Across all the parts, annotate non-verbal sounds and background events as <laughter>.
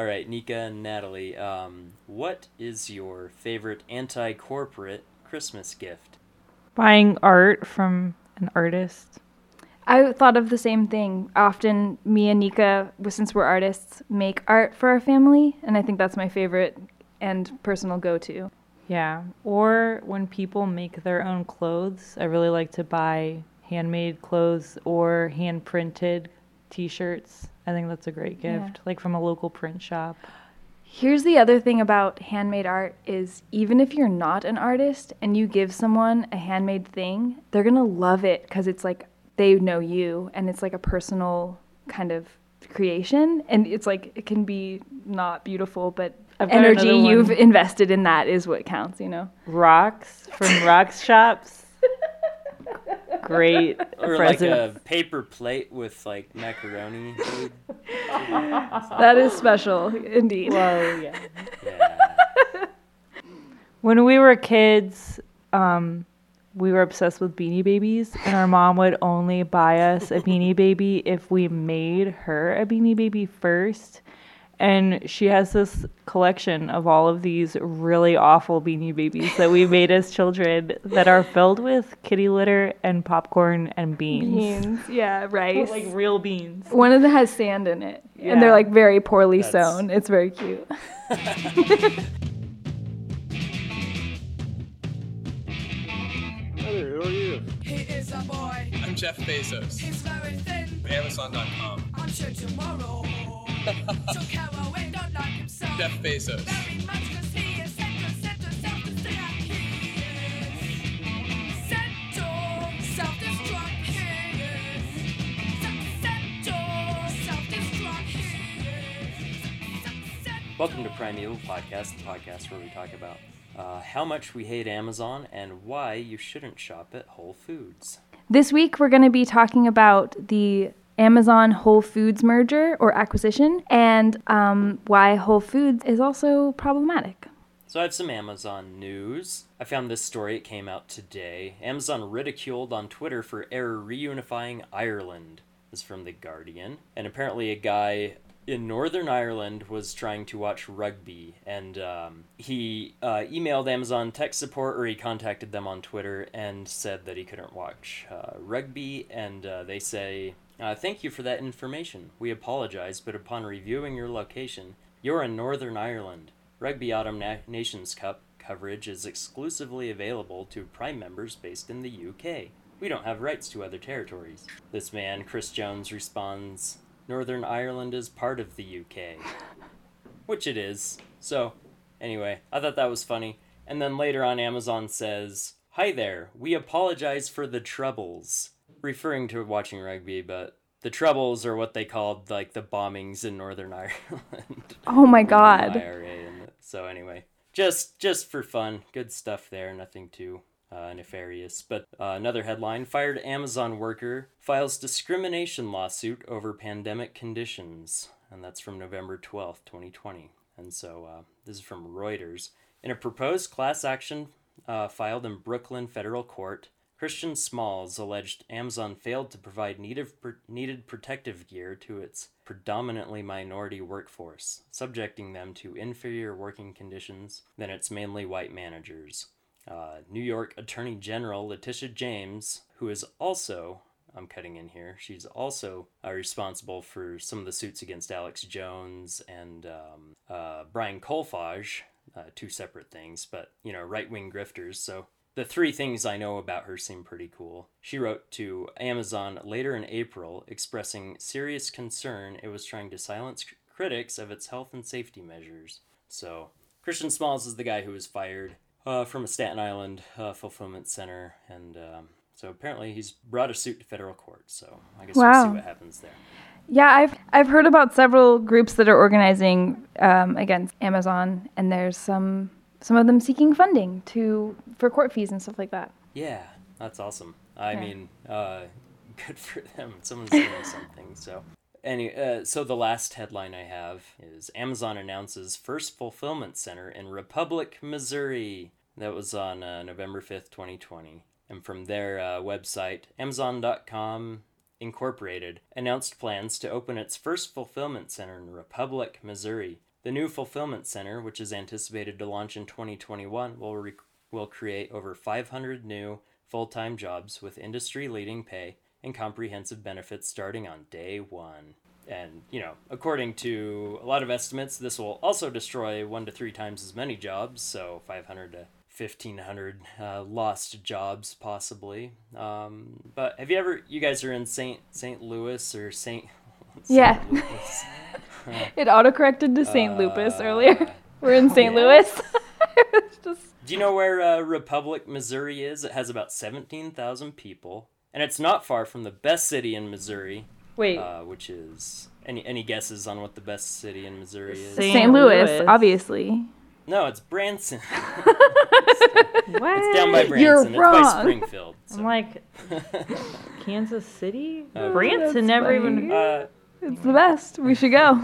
All right, Neeka and Natalie, um, what is your favorite anti corporate Christmas gift? Buying art from an artist. I thought of the same thing. Often, me and Neeka, since we're artists, make art for our family, and I think that's my favorite and personal go to. Yeah. Or when people make their own clothes, I really like to buy handmade clothes or hand printed t shirts. I think that's a great gift, Yeah. like from a local print shop. Here's the other thing about handmade art is even if you're not an artist and you give someone a handmade thing, they're going to love it cuz it's like they know you and it's like a personal kind of creation and it's like it can be not beautiful but energy you've invested in that is what counts, you know. Rocks from rocks shops. Great <laughs> Or present. like a paper plate with like macaroni. food. That is special indeed. Whoa, yeah. Yeah. When we were kids, um, we were obsessed with beanie babies, and our mom would only buy us a beanie baby if we made her a beanie baby first. And she has this collection of all of these really awful beanie babies that we made as children that are filled with kitty litter and popcorn and beans. Beans, yeah, rice. Like real beans. One of them has sand in it, and they're like very poorly That's- sewn. It's very cute. Hi there, who are you? He is a boy. I'm Jeff Bezos. He's very thin. Amazon.com. I'm sure tomorrow. Took Halloween, don't like himself. Jeff Bezos. Welcome to Primeval Podcast, the podcast where we talk about uh, how much we hate Amazon and why you shouldn't shop at Whole Foods. This week, we're going to be talking about the Amazon Whole Foods merger or acquisition and um, why Whole Foods is also problematic. So I have some Amazon news. I found this story, it came out today. Amazon ridiculed on Twitter for error reunifying Ireland. This is from The Guardian. And apparently, a guy in Northern Ireland was trying to watch rugby, and um, he uh, emailed Amazon tech support or he contacted them on Twitter and said that he couldn't watch uh, rugby. And uh, they say, uh, Thank you for that information. We apologize, but upon reviewing your location, you're in Northern Ireland. Rugby Autumn Na- Nations Cup coverage is exclusively available to Prime members based in the UK. We don't have rights to other territories. This man, Chris Jones, responds Northern Ireland is part of the UK. <laughs> Which it is. So, anyway, I thought that was funny. And then later on, Amazon says, Hi there, we apologize for the troubles. Referring to watching rugby, but the troubles are what they called like the bombings in Northern <laughs> Ireland. Oh my god. The- so anyway, just just for fun, good stuff there. Nothing too uh, nefarious. But uh, another headline: Fired Amazon worker files discrimination lawsuit over pandemic conditions, and that's from November twelfth, twenty twenty. And so uh, this is from Reuters. In a proposed class action uh, filed in Brooklyn federal court, Christian Smalls alleged Amazon failed to provide needed, needed protective gear to its predominantly minority workforce, subjecting them to inferior working conditions than its mainly white managers. Uh, New York Attorney General Letitia James, who is also, I'm cutting in here, she's also uh, responsible for some of the suits against Alex Jones and um, uh, Brian Kolfage, uh, two separate things, but, you know, right wing grifters. So the three things I know about her seem pretty cool. She wrote to Amazon later in April expressing serious concern it was trying to silence c- critics of its health and safety measures. So, Christian Smalls is the guy who was fired uh, from a Staten Island uh, fulfillment center, and um, so apparently he's brought a suit to federal court. So, I guess we'll see what happens there. Yeah, I've I've heard about several groups that are organizing um, against Amazon, and there's some some of them seeking funding to for court fees and stuff like that. Yeah, that's awesome. I Yeah. mean, uh, <laughs> good for them. Someone's doing <laughs> something. So, any, uh, so the last headline I have is Amazon announces first fulfillment center in Republic, Missouri. That was on uh, November fifth, twenty twenty. And from their uh, website, Amazon.com Incorporated announced plans to open its first fulfillment center in Republic, Missouri, The new fulfillment center, which is anticipated to launch in 2021, will re- will create over 500 new full-time jobs with industry-leading pay and comprehensive benefits starting on day 1. And, you know, according to a lot of estimates, this will also destroy 1 to 3 times as many jobs, so 500 to 1500 uh, lost jobs possibly. Um, but have you ever you guys are in St. St. Louis or St. <laughs> Yeah. Louis? <laughs> It autocorrected to St. Louis Uh, earlier. <laughs> We're in St. yeah. Louis. <laughs> Just Do you know where uh, Republic, Missouri is? It has about 17,000 people, and it's not far from the best city in Missouri, Wait. uh, which is any any guesses on what the best city in Missouri is? Saint Louis, Louis. obviously. No, it's Branson. what? It's down by Branson. You're it's by wrong. Springfield. I'm like Kansas City. Oh. Branson never funny. even. It's the best. We should go.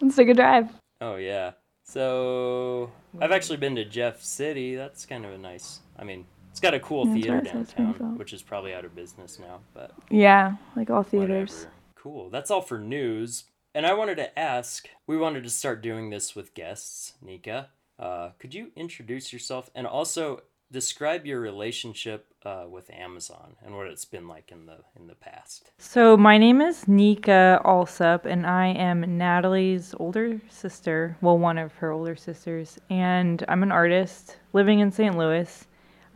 Let's take a drive. oh yeah. So I've actually been to Jeff City. That's kind of a nice. I mean, it's got a cool That's theater right, so it's downtown, which is probably out of business now, but Yeah, like all theaters. Whatever. Cool. That's all for news. And I wanted to ask we wanted to start doing this with guests, Neeka. Uh, could you introduce yourself and also describe your relationship uh, with Amazon and what it's been like in the in the past? So my name is Neeka Allsup, and I am Natalie's older sister. Well, one of her older sisters, and I'm an artist living in St. Louis.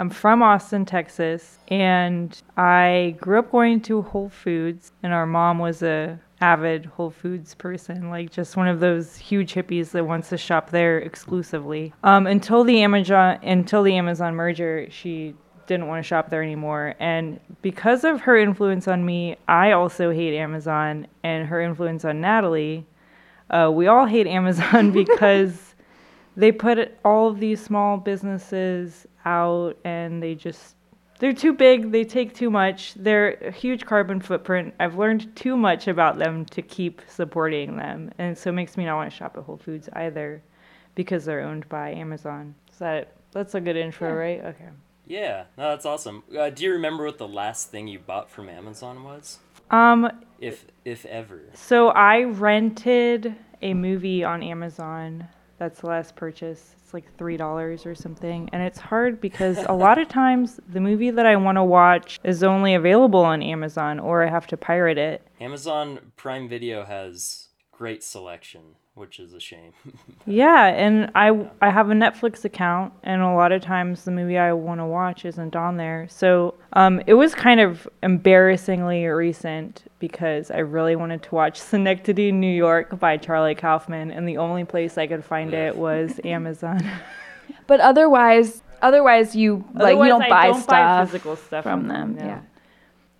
I'm from Austin, Texas, and I grew up going to Whole Foods, and our mom was a avid Whole Foods person, like just one of those huge hippies that wants to shop there exclusively. Um, until the Amazon until the Amazon merger, she didn't want to shop there anymore. And because of her influence on me, I also hate Amazon, and her influence on Natalie, uh, we all hate Amazon <laughs> because they put all of these small businesses out and they just they're too big they take too much. They're a huge carbon footprint. I've learned too much about them to keep supporting them. And so it makes me not want to shop at whole foods either because they're owned by amazon. Is that that's a good intro right? Okay. Yeah, no, that's awesome. Uh, do you remember what the last thing you bought from Amazon was, um if if ever? So I rented a movie on Amazon. That's the last purchase. It's like three dollars or something, and it's hard because a lot of <laughs> times the movie that I want to watch is only available on Amazon, or I have to pirate it. Amazon Prime Video has great selection, which is a shame. <laughs> Yeah, and I I have a Netflix account, and a lot of times the movie I want to watch isn't on there. So um, it was kind of embarrassingly recent because I really wanted to watch <laughs> Synecdoche, New York by Charlie Kaufman, and the only place I could find it was <laughs> Amazon. But otherwise, otherwise you like you don't I buy don't stuff physical stuff from them. no. Yeah.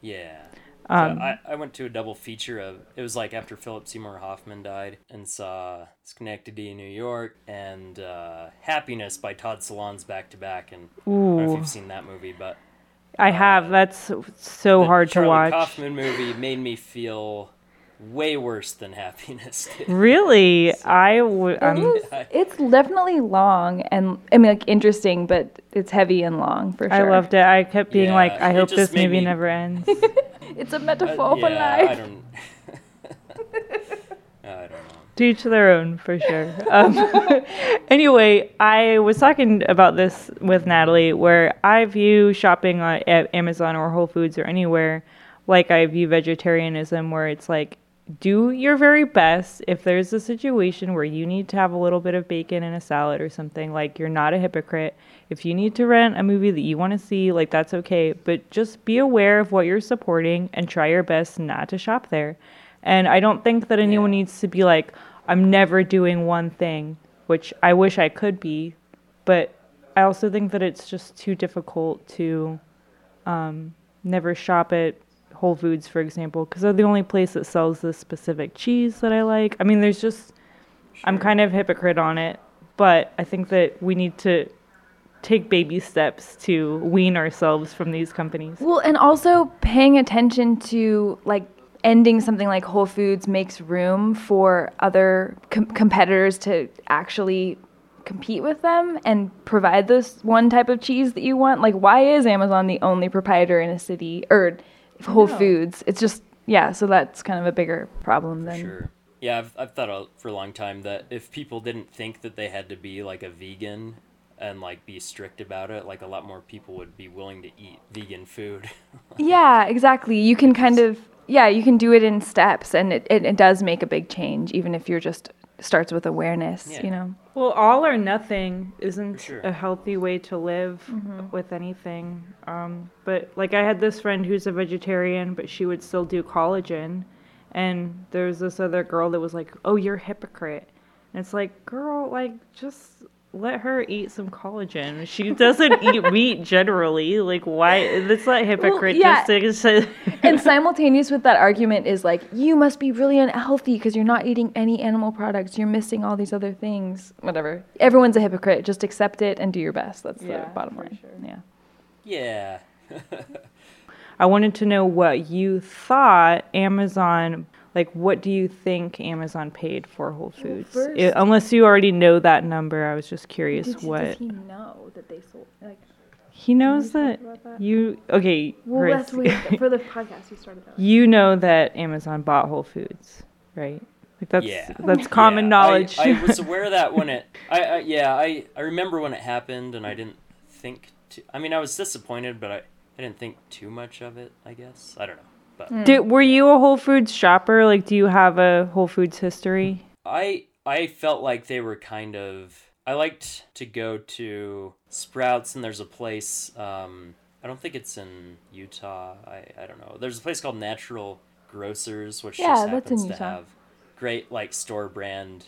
Yeah. Um, I, I went to a double feature of it was like after Philip Seymour Hoffman died and saw Schenectady, in New York, and uh, Happiness by Todd Solondz back to back. And I don't know if you've seen that movie, but I have. That's so hard Charlie to watch. Kaufman movie made me feel way worse than Happiness <laughs> did. Really, I would. It I'm <laughs> it's definitely long and I mean like interesting, but it's heavy and long for sure. I loved it. I kept being like, I hope this movie me- never ends. <laughs> It's a Uh, metaphor for yeah, I life. don't. I don't know. to each their own for sure um, anyway i was talking about this with natalie where i view shopping at amazon or whole foods or anywhere like i view vegetarianism where it's like do your very best if there's a situation where you need to have a little bit of bacon in a salad or something like you're not a hypocrite if you need to rent a movie that you want to see like that's okay but just be aware of what you're supporting and try your best not to shop there and I don't think that anyone Yeah. needs to be like, I'm never doing one thing, which I wish I could be. But I also think that it's just too difficult to um, never shop at Whole Foods, for example, because they're the only place that sells this specific cheese that I like. I mean, there's just, I'm kind of hypocrite on it, but I think that we need to take baby steps to wean ourselves from these companies. Well, and also paying attention to like ending something like Whole Foods makes room for other com- competitors to actually compete with them and provide this one type of cheese that you want. Like, why is Amazon the only proprietor in a city or Whole know. Foods? It's just yeah. So that's kind of a bigger problem than Sure. Yeah, I've, I've thought for a long time that if people didn't think that they had to be like a vegan and like be strict about it, like a lot more people would be willing to eat vegan food. <laughs> Yeah, exactly. You can kind of yeah, you can do it in steps, and it, it, it does make a big change, even if you're just starts with awareness. Yeah. You know. Well, all or nothing isn't sure. a healthy way to live with anything. Um, but like I had this friend who's a vegetarian, but she would still do collagen. And there was this other girl that was like, "Oh, you're a hypocrite." And it's like, girl, like just let her eat some collagen. She doesn't eat <laughs> meat generally. Like, why? It's not hypocrite. yeah. Just to say. <laughs> and simultaneous with that argument is like you must be really unhealthy because you're not eating any animal products you're missing all these other things whatever everyone's a hypocrite just accept it and do your best that's Yeah, the bottom line sure. yeah yeah. <laughs> I wanted to know what you thought Amazon like what do you think Amazon paid for Whole Foods? first- I- unless you already know that number, I was just curious Did- what does he know that they sold like he knows that that? you okay, well Chris, that's weird <laughs> for the podcast you started that you know that Amazon bought Whole Foods, right? Like that's Yeah. that's common Yeah, knowledge. I, I <laughs> was aware of that when it. I, I yeah, I I remember when it happened, and I didn't think. Too, I mean, I was disappointed, but I, I didn't think too much of it. I guess I don't know, but were you a Whole Foods shopper? Like, do you have a Whole Foods history? I I felt like they were kind of. I liked to go to Sprouts, and there's a place. Um, I don't think it's in Utah. I I don't know. There's a place called Natural Grocers, which Yeah, just happens to have great like store brand.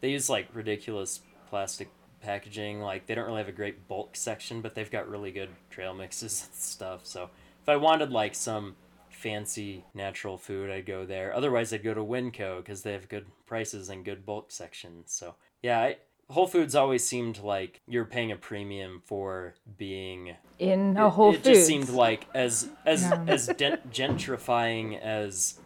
They use like ridiculous plastic packaging. Like they don't really have a great bulk section, but they've got really good trail mixes and stuff. So if I wanted like some fancy natural food, I'd go there. Otherwise, I'd go to Winco because they have good prices and good bulk sections. So yeah, I, Whole Foods always seemed like you're paying a premium for being in a Whole it, Foods. It just seemed like as as Yeah. as gen- gentrifying as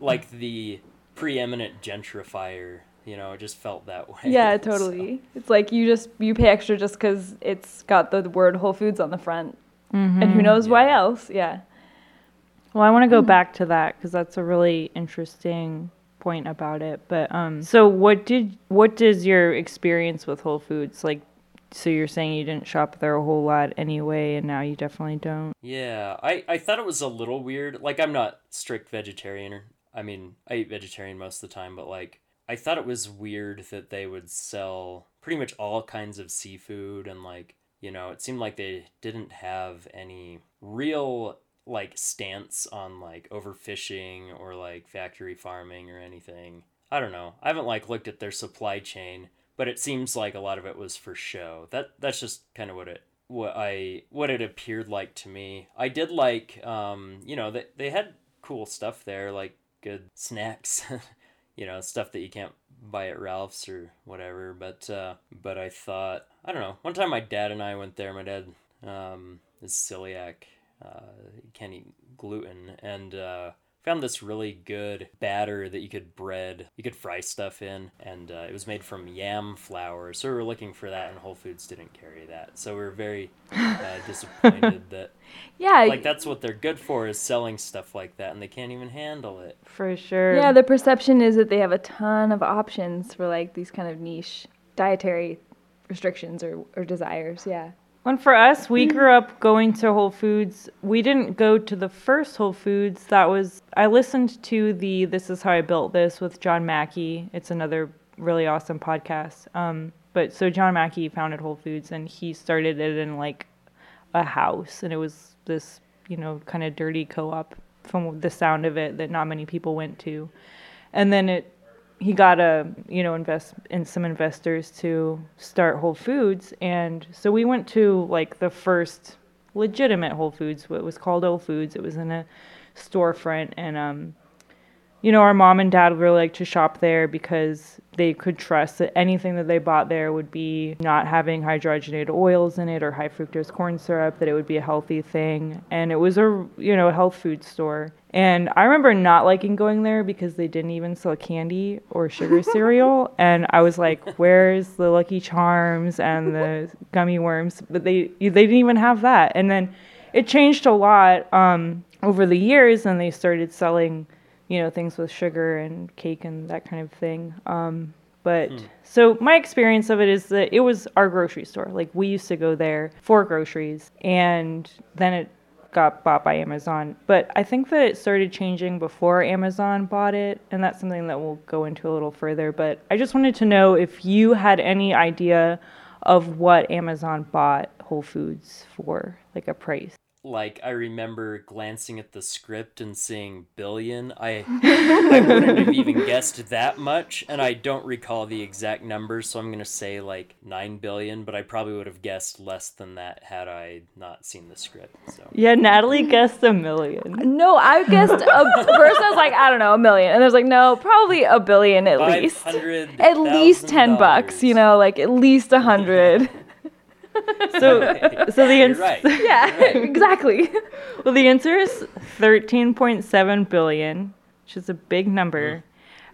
like the preeminent gentrifier. You know, it just felt that way. yeah, <laughs> So, totally. It's like you just you pay extra just because it's got the word Whole Foods on the front, mm-hmm. and who knows why else? Yeah. Well, I want to Hmm. go back to that because that's a really interesting point about it. But um, so what did what does your experience with Whole Foods like? So you're saying you didn't shop there a whole lot anyway, and now you definitely don't. Yeah, I I thought it was a little weird. Like I'm not strict vegetarian. Or, I mean, I eat vegetarian most of the time, but like I thought it was weird that they would sell pretty much all kinds of seafood and like you know it seemed like they didn't have any real like stance on like overfishing or like factory farming or anything. I don't know. I haven't like looked at their supply chain, but it seems like a lot of it was for show. That that's just kind of what it what I what it appeared like to me. I did like um you know they they had cool stuff there like good snacks, <laughs> you know, stuff that you can't buy at Ralph's or whatever, but uh but I thought I don't know. One time my dad and I went there. My dad um is celiac can't eat gluten and uh, found this really good batter that you could bread you could fry stuff in and uh, it was made from yam flour so we were looking for that and whole foods didn't carry that so we were very uh, <laughs> disappointed that Yeah. like that's what they're good for is selling stuff like that and they can't even handle it For sure. Yeah, the perception is that they have a ton of options for like these kind of niche dietary restrictions or, or desires. Yeah. When for us, we grew up going to Whole Foods. We didn't go to the first Whole Foods. That was I listened to the "This Is How I Built This" with John Mackey. It's another really awesome podcast. Um, but so John Mackey founded Whole Foods, and he started it in like a house, and it was this you know kind of dirty co-op from the sound of it that not many people went to, and then it he got a you know invest in some investors to start Whole Foods, and so we went to like the first legitimate Whole Foods. What was called Whole Foods. It was in a storefront, and um, you know our mom and dad really like to shop there because they could trust that anything that they bought there would be not having hydrogenated oils in it or high fructose corn syrup. That it would be a healthy thing, and it was a you know a health food store. And I remember not liking going there because they didn't even sell candy or sugar <laughs> cereal. And I was like, where's the Lucky Charms and the gummy worms? But they they didn't even have that. And then it changed a lot um, over the years, and they started selling, you know, things with sugar and cake and that kind of thing. Um, but so my experience of it is that it was our grocery store. Like we used to go there for groceries, and then it got bought by Amazon. But I think that it started changing before Amazon bought it, and that's something that we'll go into a little further. But I just wanted to know if you had any idea of what Amazon bought Whole Foods for, like a price. Like I remember glancing at the script and seeing billion. I <laughs> I wouldn't have even guessed that much, and I don't recall the exact numbers, so I'm gonna say like nine billion. But I probably would have guessed less than that had I not seen the script. So Yeah, Natalie guessed a million. No, I guessed a, first. I was like, I don't know, a million, and I was like, no, probably a billion at least. At least ten bucks, you know, like at least a hundred. <laughs> <laughs> So, <laughs> so the You're ans- right. <laughs> yeah, exactly. well, the answer is thirteen point seven billion, which is a big number. Mm-hmm.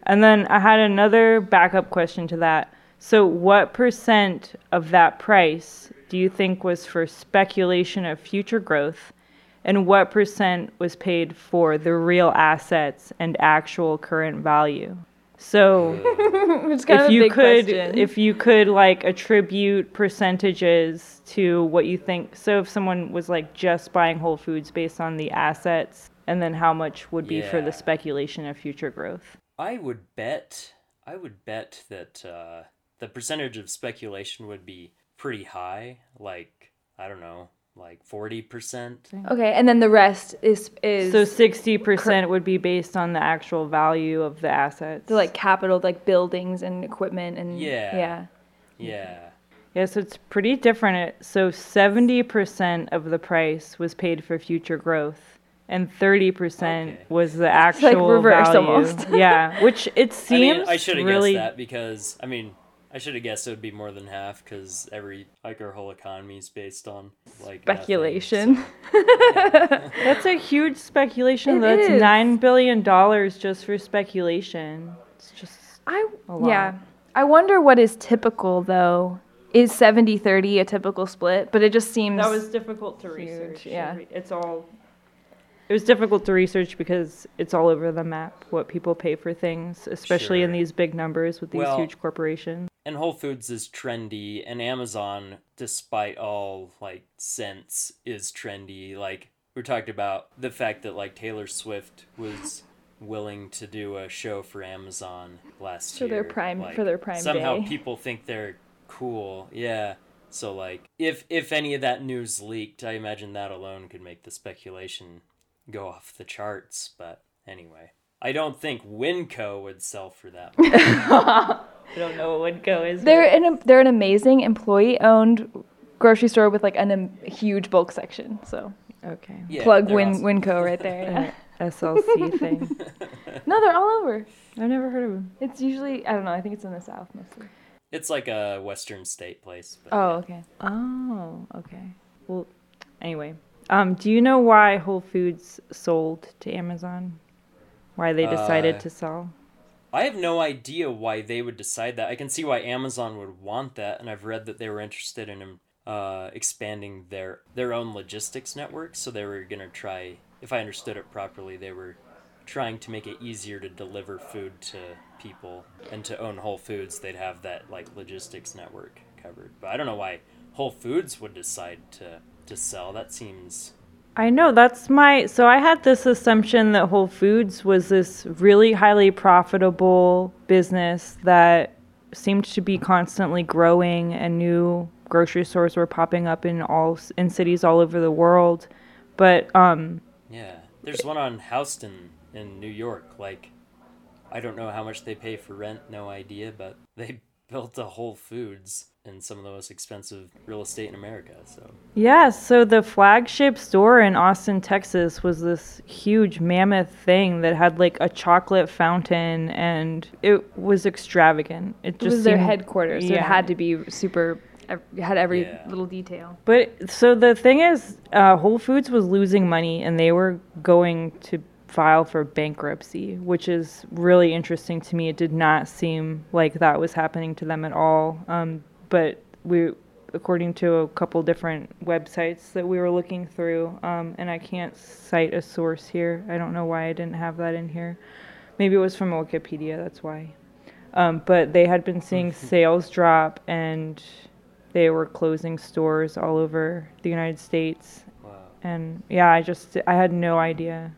And then I had another backup question to that. So, what percent of that price do you think was for speculation of future growth, and what percent was paid for the real assets and actual current value? So, <laughs> It's kind of if a you big could question. if you could like attribute percentages to what you think so if someone was like just buying whole foods based on the assets and then how much would be for the speculation of future growth I would bet. I would bet that uh, the percentage of speculation would be pretty high. Like I don't know, like forty percent. okay, and then the rest is is so 60% would be based on the actual value of the assets the like capital, like buildings and equipment and Yeah. yeah. Yeah. yeah so it's pretty different It- so 70% of the price was paid for future growth and 30% Okay. was the like actual reversed value. almost. yeah, which it <laughs> I seems mean, I should have really guessed that because I mean, I should have guessed it would be more than half because every like our whole economy is based on like nothing, Speculation. so- <laughs> That's a huge speculation. It That's is. nine billion dollars just for speculation. It's just I A lot. yeah. I wonder what is typical though. Is 70-30 a typical split? But it just seems that was difficult to Huge, research. yeah. It's all. It was difficult to research because it's all over the map what people pay for things, especially in these big numbers with these Well- huge corporations. And Whole Foods is trendy, and Amazon, despite all like cents, is trendy. Like we talked about the fact that like Taylor Swift was willing to do a show for Amazon last For year. their Prime- Like, for their Prime Somehow Day. people think they're cool. Yeah. So like if if any of that news leaked, I imagine that alone could make the speculation go off the charts. But anyway. I don't think Winco would sell for that <laughs> much. I don't know what Winco is. They're an they're an amazing employee owned grocery store with like an, um, huge bulk section. So okay. Yeah, plug Win awesome. Winco right <laughs> there. SLC thing. <laughs> no, they're all over. I've never heard of them. It's usually I don't know. I think it's in the south mostly. It's like a Western state place. But Oh, okay. Oh, okay. Well, anyway, um, do you know why Whole Foods sold to Amazon? Why they decided Uh, to sell? I have no idea why they would decide that. I can see why Amazon would want that, and I've read that they were interested in uh, expanding their their own logistics network. So they were gonna try, if I understood it properly, they were trying to make it easier to deliver food to people and to own Whole Foods. They'd have that like logistics network covered. But I don't know why Whole Foods would decide to to sell. That seems I know that's my. So I had this assumption that Whole Foods was this really highly profitable business that seemed to be constantly growing, and new grocery stores were popping up in all in cities all over the world. But um, Yeah, there's one on Houston in New York. Like, I don't know how much they pay for rent, no idea, but they <laughs> built a Whole Foods in some of the most expensive real estate in America. So, Yeah, so the flagship store in Austin, Texas was this huge mammoth thing that had like a chocolate fountain and it was extravagant. It It just was their seemed- headquarters. So it had to be super. It had every Yeah. little detail. But so the thing is, uh, Whole Foods was losing money and they were going to file for bankruptcy, which is really interesting to me. It did not seem like that was happening to them at all. Um, but we, according to a couple different websites that we were looking through, um, and I can't cite a source here. I don't know why I didn't have that in here. Maybe it was from Wikipedia, that's why. Um, but they had been seeing sales drop and they were closing stores all over the United States. Wow. And yeah, I just, I had no idea.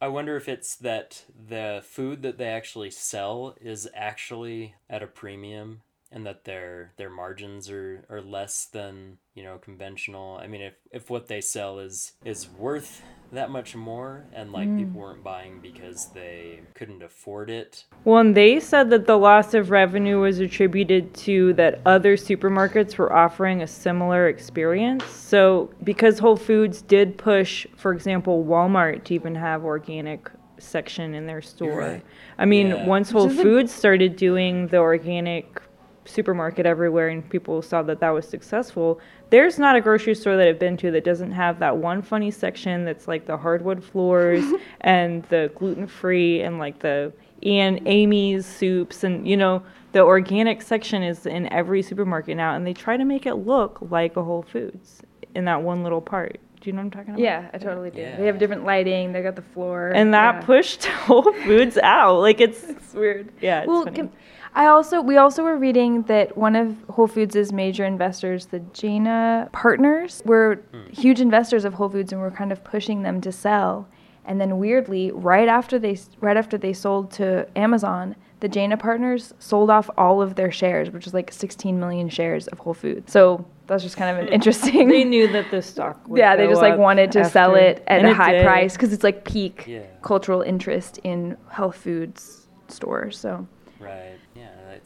I wonder if it's that the food that they actually sell is actually at a premium and that their their margins are, are less than, you know, conventional. I mean if, if what they sell is is worth that much more and like hmm. people weren't buying because they couldn't afford it. Well, and they said that the loss of revenue was attributed to that other supermarkets were offering a similar experience. So, because Whole Foods did push, for example, Walmart to even have organic section in their store. right. I mean, Yeah. once Whole Foods started doing the organic supermarket everywhere and people saw that that was successful, there's not a grocery store that I've been to that doesn't have that one funny section that's like the hardwood floors <laughs> and the gluten free and like the and Amy's soups and you know the organic section is in every supermarket now and they try to make it look like a Whole Foods in that one little part. Do you know what I'm talking about? Yeah, I totally do. They have different lighting. They got the floor. And that yeah. pushed <laughs> Whole Foods out. Like it's <laughs> It's weird. yeah, it's well, funny. Com- I also we also were reading that one of Whole Foods' major investors, the Jana Partners, were hmm. huge investors of Whole Foods and were kind of pushing them to sell. And then weirdly, right after they right after they sold to Amazon, the Jana Partners sold off all of their shares, which is like 16 million shares of Whole Foods. So that's just kind of an <laughs> interesting. they knew that the stock would yeah, they go just like wanted to sell it at and a it high did. price because it's like peak Yeah. cultural interest in health foods stores. So Right.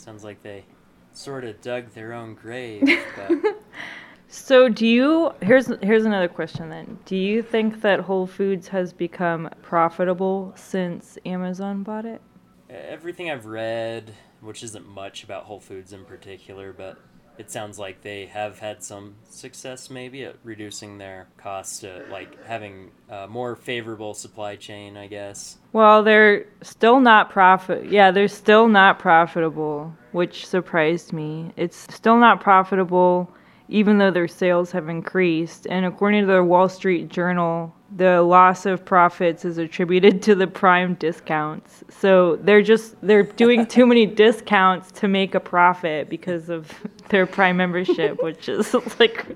Sounds like they sort of dug their own grave, but <laughs> So do you here's here's another question then. Do you think that Whole Foods has become profitable since Amazon bought it? everything I've read, which isn't much about Whole Foods in particular, but it sounds like they have had some success maybe at reducing their costs to like having a more favorable supply chain, I guess. Well, they're still not profit. Yeah, they're still not profitable, which surprised me. It's still not profitable even though their sales have increased. And according to the Wall Street Journal, the loss of profits is attributed to the prime discounts. So they're just they're doing too many <laughs> discounts to make a profit because of their prime membership, <laughs> which is like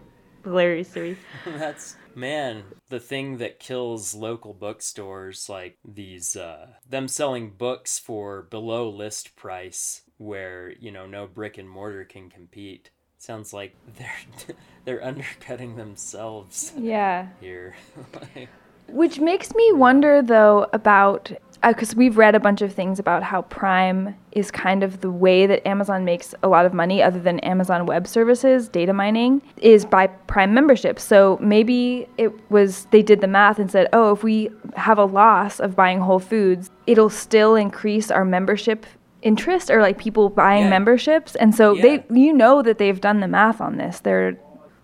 hilarious to me. That's man, the thing that kills local bookstores like these uh them selling books for below list price where, you know, no brick and mortar can compete. Sounds like <laughs> they're they're undercutting themselves yeah. here. Like, <laughs> Which makes me wonder, though, about uh, because we've read a bunch of things about how Prime is kind of the way that Amazon makes a lot of money, other than Amazon Web Services, data mining, is by Prime membership. So maybe it was they did the math and said, oh, if we have a loss of buying Whole Foods, it'll still increase our membership interest or like people buying Yeah. memberships. And so Yeah. they, you know, that they've done the math on this. They're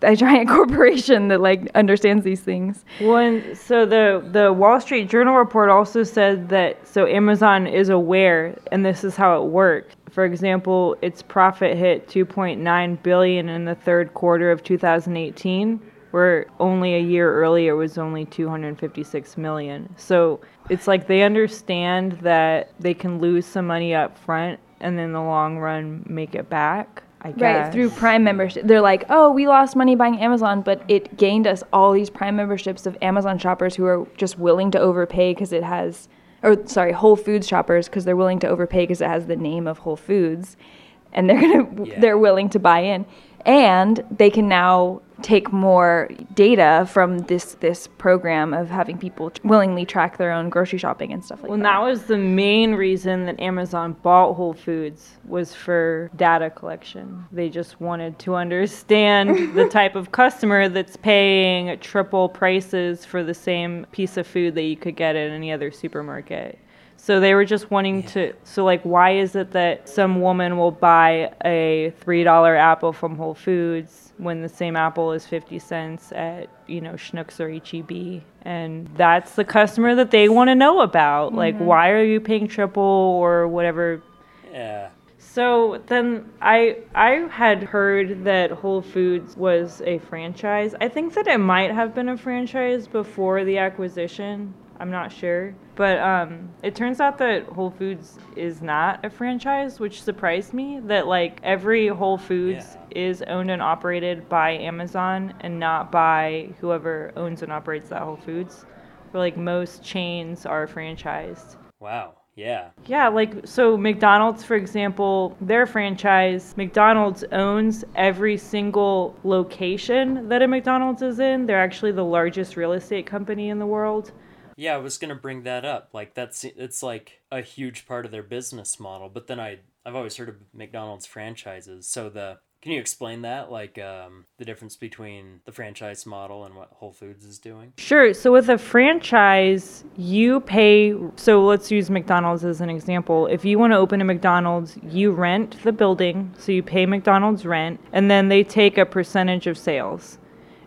a giant <laughs> corporation that like understands these things. One, so the the Wall Street Journal report also said that so Amazon is aware, and this is how it worked. For example, its profit hit 2.9 billion in the third quarter of 2018, where only a year earlier it was only 256 million. So it's like they understand that they can lose some money up front, and then in the long run make it back. I guess. Right, through Prime membership. They're like, oh, we lost money buying Amazon, but it gained us all these Prime memberships of Amazon shoppers who are just willing to overpay because it has, or sorry, Whole Foods shoppers because they're willing to overpay because it has the name of Whole Foods, and they're gonna Yeah. they're willing to buy in, and they can now take more data from this this program of having people willingly track their own grocery shopping and stuff like Well, that. Well, that was the main reason that Amazon bought Whole Foods was for data collection. They just wanted to understand <laughs> the type of customer that's paying triple prices for the same piece of food that you could get at any other supermarket. So they were just wanting to so like why is it that some woman will buy a $3 apple from Whole Foods when the same apple is 50 cents at, you know, Schnucks or HEB? And that's the customer that they want to know about. Like mm-hmm. why are you paying triple or whatever yeah. so then I I had heard that Whole Foods was a franchise. I think that it might have been a franchise before the acquisition. I'm not sure. But um, it turns out that Whole Foods is not a franchise, which surprised me. That like every Whole Foods Yeah. is owned and operated by Amazon and not by whoever owns and operates that Whole Foods. Where like most chains are franchised. Wow. Yeah. Yeah, like so McDonald's for example, their franchise, McDonald's owns every single location that a McDonald's is in. They're actually the largest real estate company in the world. Yeah, I was gonna bring that up. Like that's it's like a huge part of their business model. But then I I've always heard of McDonald's franchises. So the can you explain that? Like um, the difference between the franchise model and what Whole Foods is doing? Sure. So with a franchise, you pay. So let's use McDonald's as an example. If you want to open a McDonald's, you rent the building, so you pay McDonald's rent, and then they take a percentage of sales.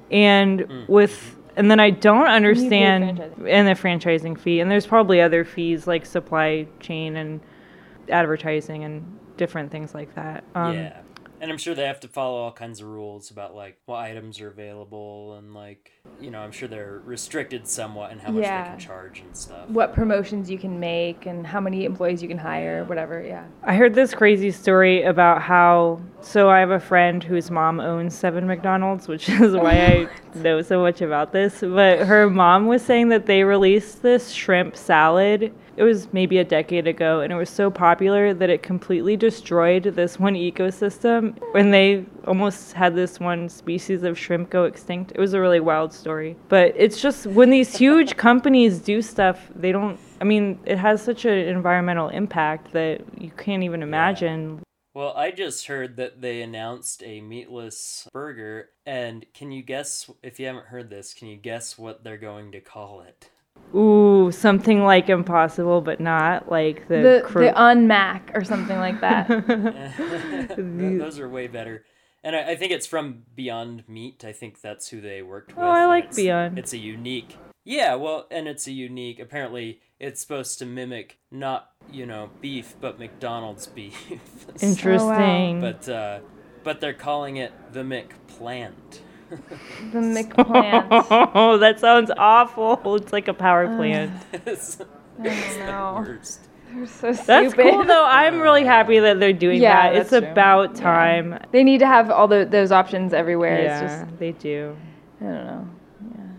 And with and then I don't understand franchising. and the franchising fee, and there's probably other fees like supply chain and advertising and different things like that. Um, yeah. And I'm sure they have to follow all kinds of rules about like what items are available and like you know I'm sure they're restricted somewhat in how much they can charge and stuff. What promotions you can make and how many employees you can hire, whatever. Yeah. I heard this crazy story about how. So I have a friend whose mom owns seven McDonald's, which <laughs> is why I know so much about this. But her mom was saying that they released this shrimp salad. It was maybe a decade ago, and it was so popular that it completely destroyed this one ecosystem. And they almost had this one species of shrimp go extinct. It was a really wild story. But it's just when these huge companies do stuff, they don't. I mean, it has such an environmental impact that you can't even imagine. Well, I just heard that they announced a meatless burger, and can you guess if you haven't heard this? Can you guess what they're going to call it? Ooh, something like impossible, but not like the. The cro- the unmac or something like that. <laughs> <laughs> Those are way better. And I, I think it's from Beyond Meat. I think that's who they worked with. Oh, I like it's- Beyond. It's a unique. Yeah, well, and it's a unique. Apparently, it's supposed to mimic not you know beef, but McDonald's <laughs> beef. Interesting. but uh, but they're calling it the McPlant. The <laughs> McPlant. Oh, <laughs> that sounds awful. It's like a power plant. it's <laughs> I don't the know. worst. They're so That's stupid. cool though. I'm really happy that they're doing Yeah, that. It's that's true. about time. They need to have all the, those options everywhere. Yeah, It's just they do. I don't know.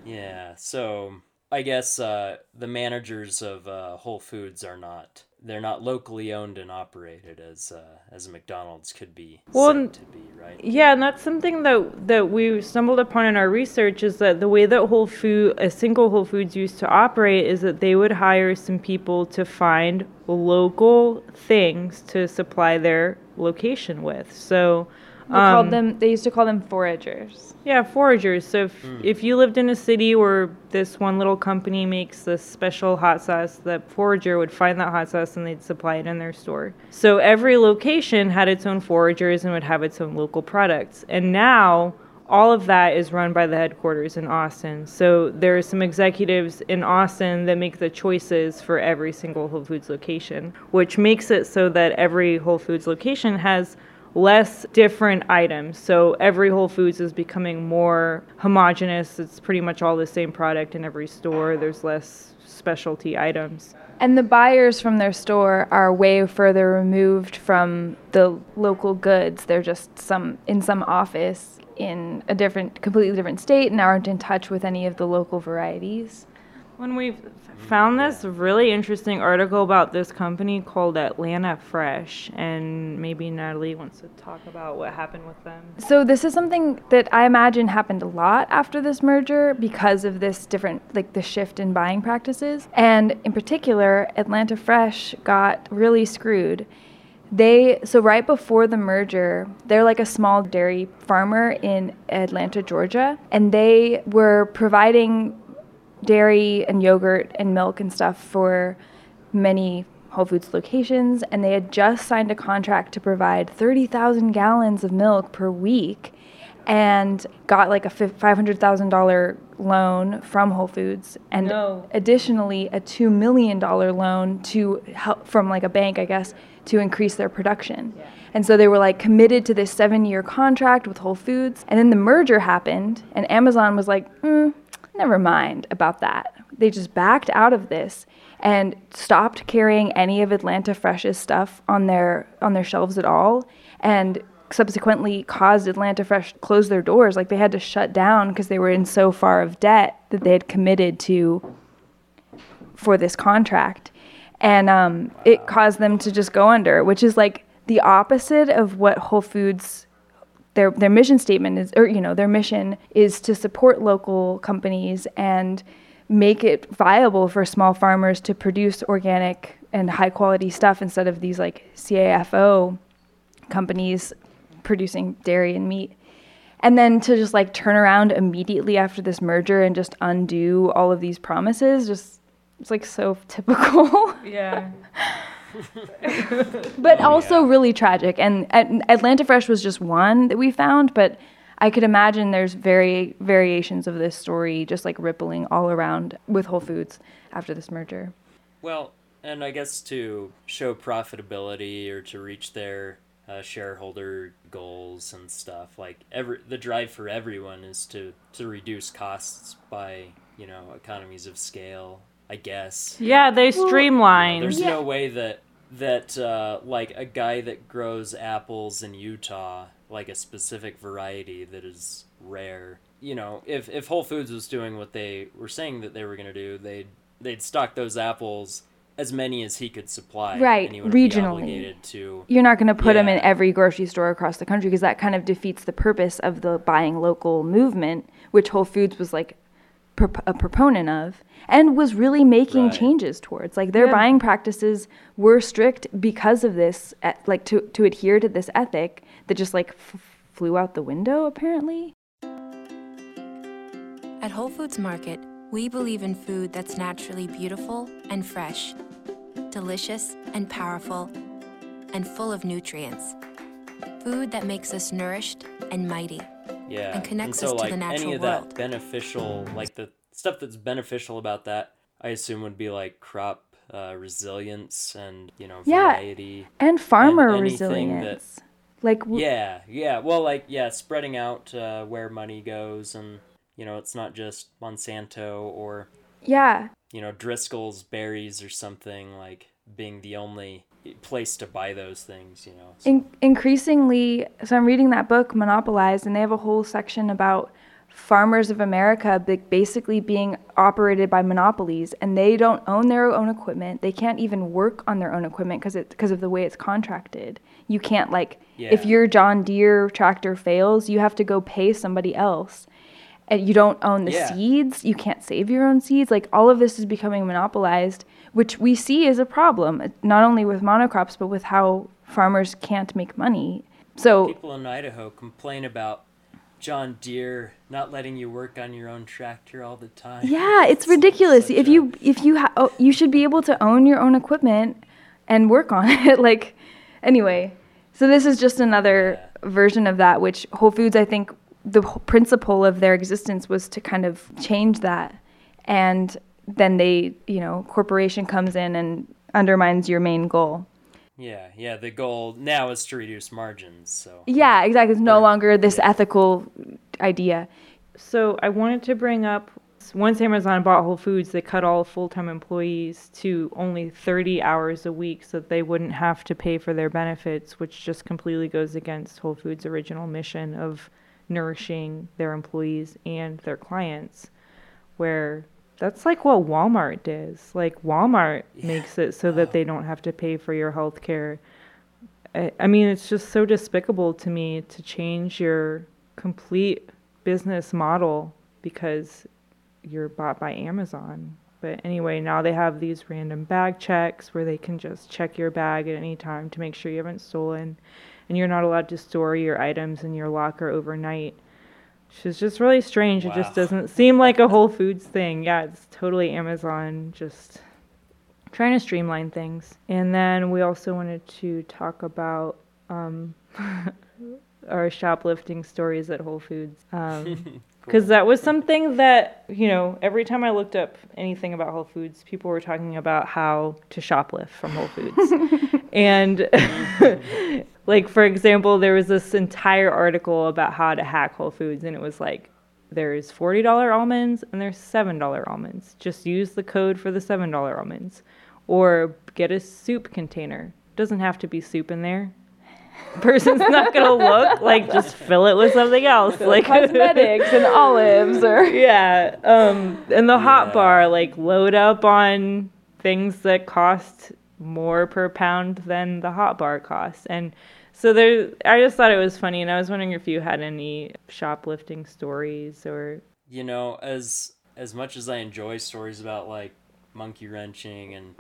Yeah, so I guess uh, the managers of uh, Whole Foods are not they're not locally owned and operated as uh, as a McDonald's could be Well, to be, right? Yeah, and that's something that that we stumbled upon in our research is that the way that Whole Food, a single Whole Foods used to operate is that they would hire some people to find local things to supply their location with. So, They called um, them. They used to call them foragers. yeah, foragers. So if, if you lived in a city where this one little company makes this special hot sauce, the forager would find that hot sauce and they'd supply it in their store. So every location had its own foragers and would have its own local products. And now all of that is run by the headquarters in Austin. So there are some executives in Austin that make the choices for every single Whole Foods location, which makes it so that every Whole Foods location has less different items. So every Whole Foods is becoming more homogenous. It's pretty much all the same product in every store. There's less specialty items. And the buyers from their store are way further removed from the local goods. They're just some in some office in a different, completely different state, and aren't in touch with any of the local varieties. When we found this really interesting article about this company called Atlanta Fresh, and maybe Natalie wants to talk about what happened with them. So this is something that I imagine happened a lot after this merger because of this different like the shift in buying practices. And in particular, Atlanta Fresh got really screwed. They so right before the merger, they're like a small dairy farmer in Atlanta, Georgia, and they were providing dairy and yogurt and milk and stuff for many Whole Foods locations, and they had just signed a contract to provide 30,000 gallons of milk per week and got like a $500,000 loan from Whole Foods and No. additionally a $2 million loan to help from like a bank, I guess, to increase their production. And so they were like committed to this seven year contract with Whole Foods. And then the merger happened, and Amazon was like, mm, never mind about that. they just backed out of this and stopped carrying any of Atlanta Fresh's stuff on their on their shelves at all and subsequently caused Atlanta Fresh to close their doors like they had to shut down because they were in so far of debt that they had committed to for this contract and um, it caused them to just go under which is like the opposite of what Whole Foods their their mission statement is or you know their mission is to support local companies and make it viable for small farmers to produce organic and high quality stuff instead of these like CAFO companies producing dairy and meat. And then to just like turn around immediately after this merger and just undo all of these promises just it's like so <laughs> typical. Yeah. <laughs> but also really tragic. And, and Atlanta Fresh was just one that we found, but I could imagine there's very variations of this story just like rippling all around with Whole Foods after this merger. Well, and I guess to show profitability or to reach their uh, shareholder goals and stuff, like every the drive for everyone is to to reduce costs by you know economies of scale. I guess. Yeah, they You know, streamlined. there's no way that that uh, like a guy that grows apples in Utah, like a specific variety that is rare. You know, if if Whole Foods was doing what they were saying that they were going to do, they'd they'd stock those apples as many as he could supply. Right, and he wouldn't be regionally. obligated to. You're not going to put them in every grocery store across the country because that kind of defeats the purpose of the buying local movement, which Whole Foods was like prop- a proponent of and was really making Right. changes towards. Like their Yeah. buying practices were strict because of this, like to to adhere to this ethic that just like f- flew out the window apparently. At Whole Foods Market, we believe in food that's naturally beautiful and fresh, delicious and powerful, and full of nutrients. Food that makes us nourished and mighty. Yeah, and connects so us to like the any natural of that beneficial, like the stuff that's beneficial about that, I assume would be like crop uh, resilience and you know Yeah. variety. And farmer anything that- resilience. like w- Yeah, yeah. Well, like yeah, spreading out uh, where money goes, and you know, it's not just Monsanto or yeah. you know Driscoll's berries or something like being the only place to buy those things. You know. So- In- increasingly, so I'm reading that book, Monopolized, and they have a whole section about farmers of America basically being operated by monopolies, and they don't own their own equipment. They can't even work on their own equipment because it because of the way it's contracted. You can't like if your John Deere tractor fails, you have to go pay somebody else. And you don't own the Yeah. seeds. You can't save your own seeds. Like all of this is becoming monopolized, which we see as a problem, not only with monocrops, but with how farmers can't make money. So People in Idaho complain about John Deere not letting you work on your own tractor all the time. yeah, it's ridiculous. If you if you ha- oh, you should be able to own your own equipment and work on <laughs> it. like anyway, so this is just another version of that. Which Whole Foods, I think, the principle of their existence was to kind of change that, and then they, you know, corporation comes in and undermines your main goal. Yeah, yeah. The goal now is to reduce margins. So Yeah, exactly. It's no longer this ethical idea. So I wanted to bring up once Amazon bought Whole Foods, they cut all full time employees to only 30 hours a week so that they wouldn't have to pay for their benefits, which just completely goes against Whole Foods' original mission of nourishing their employees and their clients. Where that's like what Walmart does. Like Walmart makes it so that they don't have to pay for your health care. I, I mean, it's just so despicable to me to change your complete business model because you're bought by Amazon. But anyway, now they have these random bag checks where they can just check your bag at any time to make sure you haven't stolen. And you're not allowed to store your items in your locker overnight. Which is just really strange. It just doesn't seem like a Whole Foods thing. Yeah, it's totally Amazon just trying to streamline things. And then we also wanted to talk about um, <laughs> our shoplifting stories at Whole Foods. Um, <laughs> because that was something that you know every time i looked up anything about whole foods people were talking about how to shoplift from whole foods <laughs> and <laughs> like for example there was this entire article about how to hack whole foods and it was like there's $40 almonds and there's $7 almonds. Just use the code for the $7 almonds. Or get a soup container. Doesn't have to be soup in there. Person's not gonna <laughs> look like just fill it with something else. Like Cosmetics and <laughs> olives or yeah. Um, and the hot Yeah. bar, like load up on things that cost more per pound than the hot bar costs. And so there, I just thought it was funny, and I was wondering if you had any shoplifting stories or. You know, as as much as I enjoy stories about like monkey wrenching and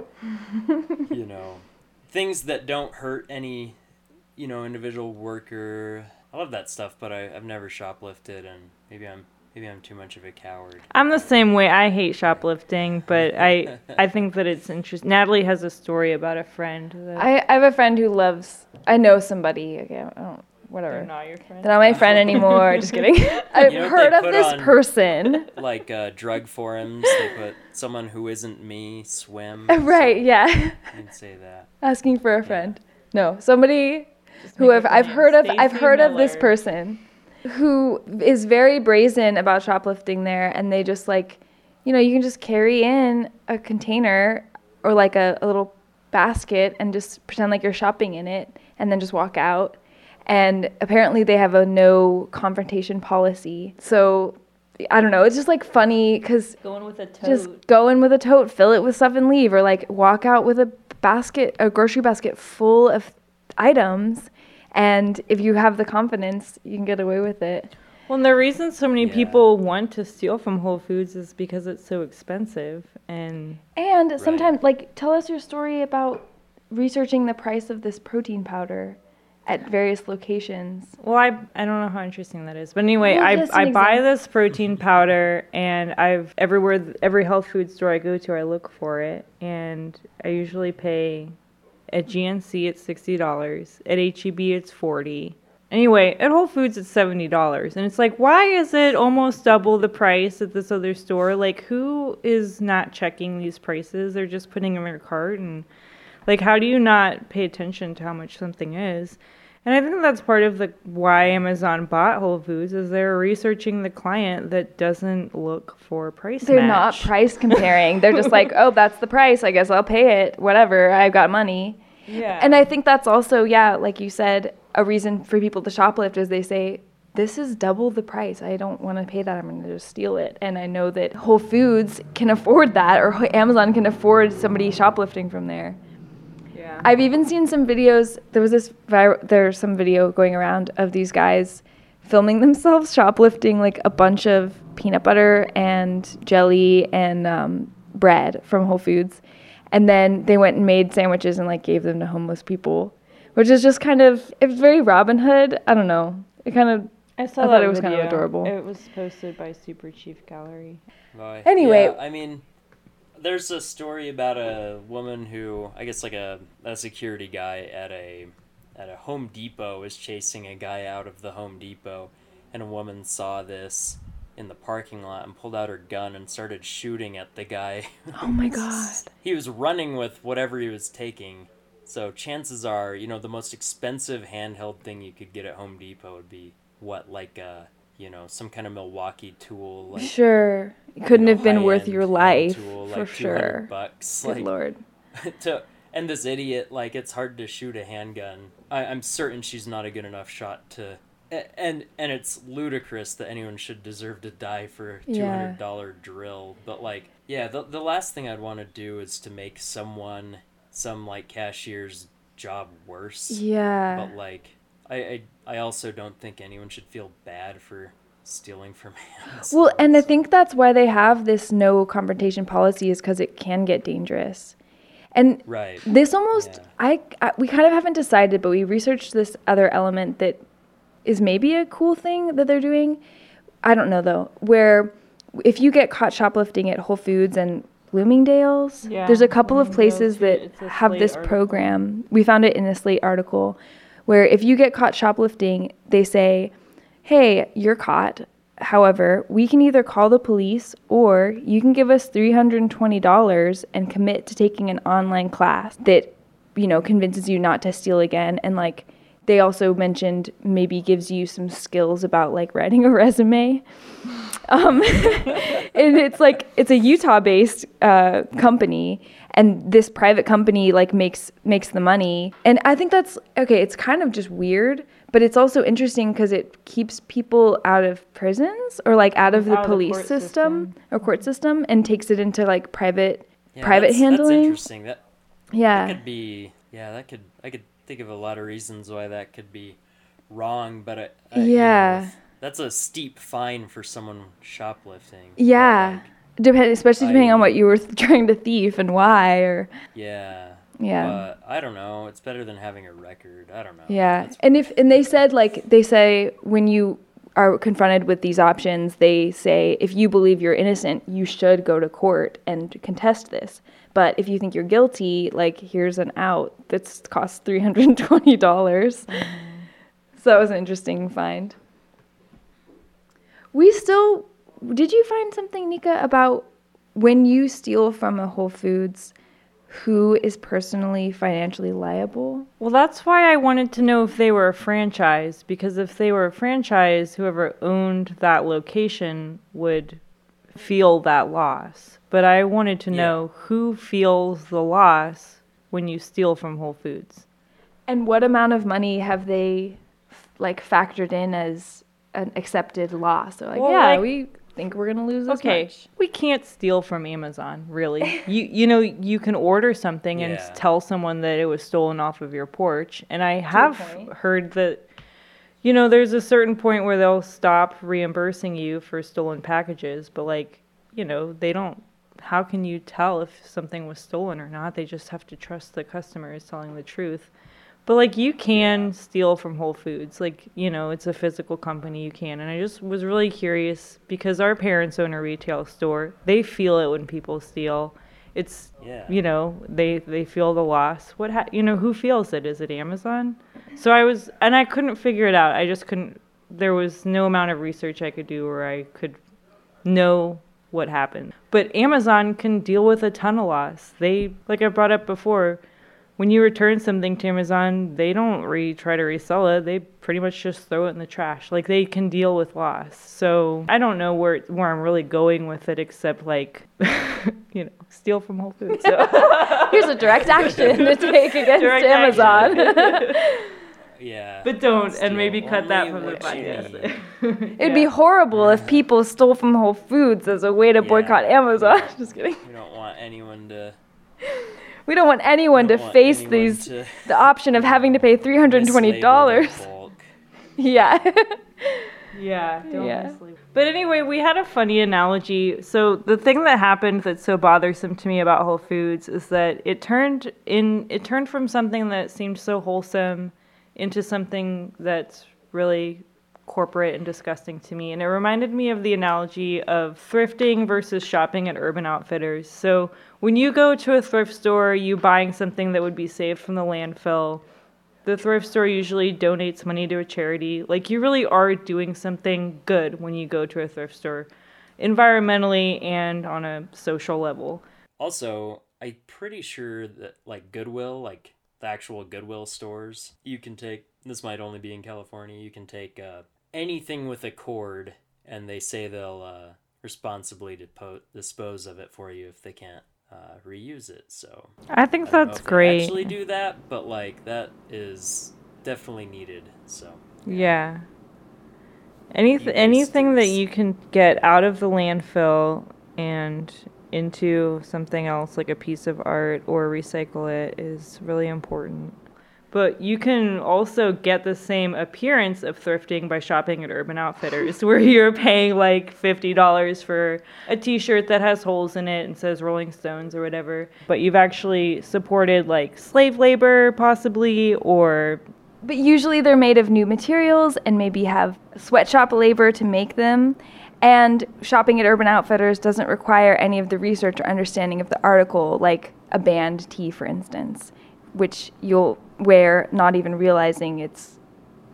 <laughs> you know things that don't hurt any you know individual worker, I love that stuff. But I, I've never shoplifted, and maybe I'm maybe I'm too much of a coward. I'm the same way. I hate shoplifting, but I <laughs> I think that it's interesting. Natalie has a story about a friend that I, I have a friend who loves I know somebody okay, I don't whatever. they're not your friend. They're not my friend anymore. <laughs> Just kidding. I've You know heard of this on- person. <laughs> Like uh, drug forums, they put someone who isn't me swim. right, so yeah. I can say that. Asking for a friend. No, somebody who I've, I've funny. heard of I've Stacey heard of this person who is very brazen about shoplifting there and they just like you know, you can just carry in a container or like a, a little basket and just pretend like you're shopping in it and then just walk out. And apparently they have a no confrontation policy. So I don't know, it's just like funny cuz Going with a tote. just go in with a tote, fill it with stuff, and leave, or like walk out with a basket, a grocery basket full of items. And if you have the confidence, you can get away with it. Well, and the reason so many Yeah. people want to steal from Whole Foods is because it's so expensive. And And sometimes, like, tell us your story about researching the price of this protein powder at various locations. well, I I don't know how interesting that is, but anyway, Well, I I an buy this protein powder, and I've everywhere every health food store I go to, I look for it, and I usually pay at GNC it's sixty dollars, at HEB it's forty. Anyway, at Whole Foods it's seventy dollars, and it's like, why is it almost double the price at this other store? Like, who is not checking these prices? They're just putting them in your cart, and like, how do you not pay attention to how much something is? And I think that's part of the why Amazon bought Whole Foods is they're researching the client that doesn't look for price. They're not price comparing. They're just like, <laughs> oh, that's the price. I guess I'll pay it. Whatever. I've got money. Yeah. And I think that's also, yeah, like you said, a reason for people to shoplift is they say, this is double the price. I don't want to pay that. I'm going to just steal it. And I know that Whole Foods can afford that, or Amazon can afford somebody shoplifting from there. Yeah. I've even seen some videos. There was this vir- there's some video going around of these guys filming themselves shoplifting like a bunch of peanut butter and jelly and um, bread from Whole Foods, and then they went and made sandwiches and like gave them to homeless people, which is just kind of it's very Robin Hood. I don't know. It kind of I saw I thought it was kind of adorable. It was posted by Super Chief Gallery. Boy. Anyway. Yeah, I mean, there's a story about a woman who, I guess, like a, a security guy at a at a Home Depot was chasing a guy out of the Home Depot, and a woman saw this in the parking lot and pulled out her gun and started shooting at the guy. <laughs> oh my god. he was running with whatever he was taking. So chances are, you know, the most expensive handheld thing you could get at Home Depot would be what, like a, you know, some kind of Milwaukee tool, like Sure, it couldn't you know, have been worth your life tool, for like sure. Bucks, Good like lord. <laughs> to and this idiot, like it's hard to shoot a handgun. I, I'm certain she's not a good enough shot to. And and it's ludicrous that anyone should deserve to die for a two Yeah. hundred dollar drill. But like, yeah, the the last thing I'd want to do is to make someone, some like cashier's job worse. Yeah. But like, I, I I also don't think anyone should feel bad for stealing from <laughs> hands. Well, and I think that's why they have this no confrontation policy is because it can get dangerous. And right. this almost, Yeah. I, I, we kind of haven't decided, but we researched this other element that is maybe a cool thing that they're doing. I don't know though, where if you get caught shoplifting at Whole Foods and Bloomingdale's, Yeah, there's a couple of places yeah, that have Slate this article. program. We found it in a Slate article where if you get caught shoplifting, they say, hey, you're caught. However, we can either call the police or you can give us $320 and commit to taking an online class that, you know, convinces you not to steal again. And like, they also mentioned maybe gives you some skills about like writing a resume. Um, <laughs> and it's like it's a Utah-based uh, company, and this private company like makes makes the money. And I think that's okay. It's kind of just weird, but it's also interesting because it keeps people out of prisons or like out of the Out of the police system, or court mm-hmm. system, and takes it into like private Yeah, private that's, handling. That's interesting. That yeah. that could be. Yeah, that could. I could think of a lot of reasons why that could be wrong, but I, I, you know, Yeah. that's a steep fine for someone shoplifting. but, Yeah. like, Depend, especially depending on what you were <laughs> trying to thief and why, or yeah. yeah, But I don't know. It's better than having a record. I don't know. yeah. That's- And if and they said like they say when you are confronted with these options, they say if you believe you're innocent, you should go to court and contest this. But if you think you're guilty, like here's an out that's cost three hundred and twenty dollars. Mm-hmm. So that was an interesting find. We still did you find something, Neeka, about when you steal from a Whole Foods, who is personally financially liable? Well, that's why I wanted to know if they were a franchise, because if they were a franchise, whoever owned that location would feel that loss. But I wanted to Yeah. know who feels the loss when you steal from Whole Foods. And what amount of money have they like factored in as an accepted loss? They're like, Well, yeah, like- we think we're gonna lose this Okay, much. we can't steal from Amazon, really. you you know you can order something and tell someone that it was stolen off of your porch, and I have heard that you know there's a certain point where they'll stop reimbursing you for stolen packages, but like you know they don't. How can you tell if something was stolen or not? They just have to trust the customer is telling the truth. But like you can steal from Whole Foods, like you know, it's a physical company. You can, and I just was really curious because our parents own a retail store. They feel it when people steal. It's Yeah. you know they they feel the loss. What ha- you know who feels it? Is it Amazon? So I was, and I couldn't figure it out. I just couldn't. There was no amount of research I could do where I could know what happened. But Amazon can deal with a ton of loss. They, like I brought up before, when you return something to Amazon, they don't re try to resell it. They pretty much just throw it in the trash. Like they can deal with loss. So I don't know where where I'm really going with it, except like, <laughs> you know, steal from Whole Foods. So. <laughs> Here's a direct action to <laughs> take against Direct Amazon. Yeah. but don't, and maybe cut that from the what you podcast. It'd be horrible if people stole from Whole Foods as a way to Yeah. boycott Amazon. Just kidding. We don't want anyone to. We don't want anyone don't to want face anyone these to the option of having to pay <laughs> three hundred and twenty dollars. mislabel their bulk. <laughs> Yeah. Yeah, don't Yeah. But anyway, we had a funny analogy. So the thing that happened that's so bothersome to me about Whole Foods is that it turned in it turned from something that seemed so wholesome into something that's really corporate and disgusting to me. And it reminded me of the analogy of thrifting versus shopping at Urban Outfitters. So when you go to a thrift store, you buying something that would be saved from the landfill the thrift store usually donates money to a charity. Like you really are doing something good when you go to a thrift store, environmentally and on a social level. Also, I'm pretty sure that like Goodwill, like the actual Goodwill stores, you can take. This might only be in California. You can take uh, anything with a cord, and they say they'll uh, responsibly dispose of it for you if they can't uh, reuse it. So I think I don't know that's if they great. Actually, do that, but like that is definitely needed. So Yeah. Anyth- E-waste anything that you can get out of the landfill and into something else like a piece of art or recycle it is really important. But you can also get the same appearance of thrifting by shopping at Urban Outfitters, <laughs> where you're paying like $50 for a t shirt that has holes in it and says Rolling Stones or whatever. But you've actually supported like slave labor, possibly, or But usually they're made of new materials and maybe have sweatshop labor to make them. And shopping at Urban Outfitters doesn't require any of the research or understanding of the article, like a band tee, for instance, which you'll wear not even realizing it's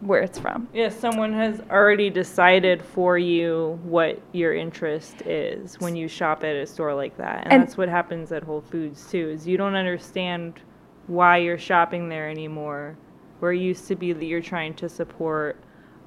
where it's from. Yeah, someone has already decided for you what your interest is when you shop at a store like that. And, And- that's what happens at Whole Foods too. Is you don't understand why you're shopping there anymore. Where it used to be that you're trying to support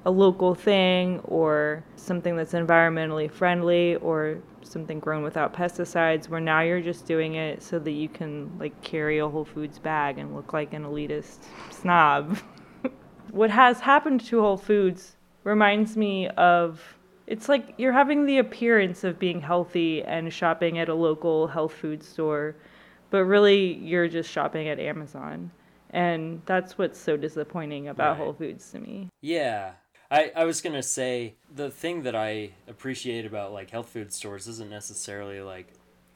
a local thing or something that's environmentally friendly or something grown without pesticides where now you're just doing it so that you can like carry a Whole Foods bag and look like an elitist snob. <laughs> what has happened to Whole Foods reminds me of it's like you're having the appearance of being healthy and shopping at a local health food store, but really you're just shopping at Amazon. And that's what's so disappointing about Right. Whole Foods to me. Yeah. I, I was gonna say the thing that I appreciate about like health food stores isn't necessarily like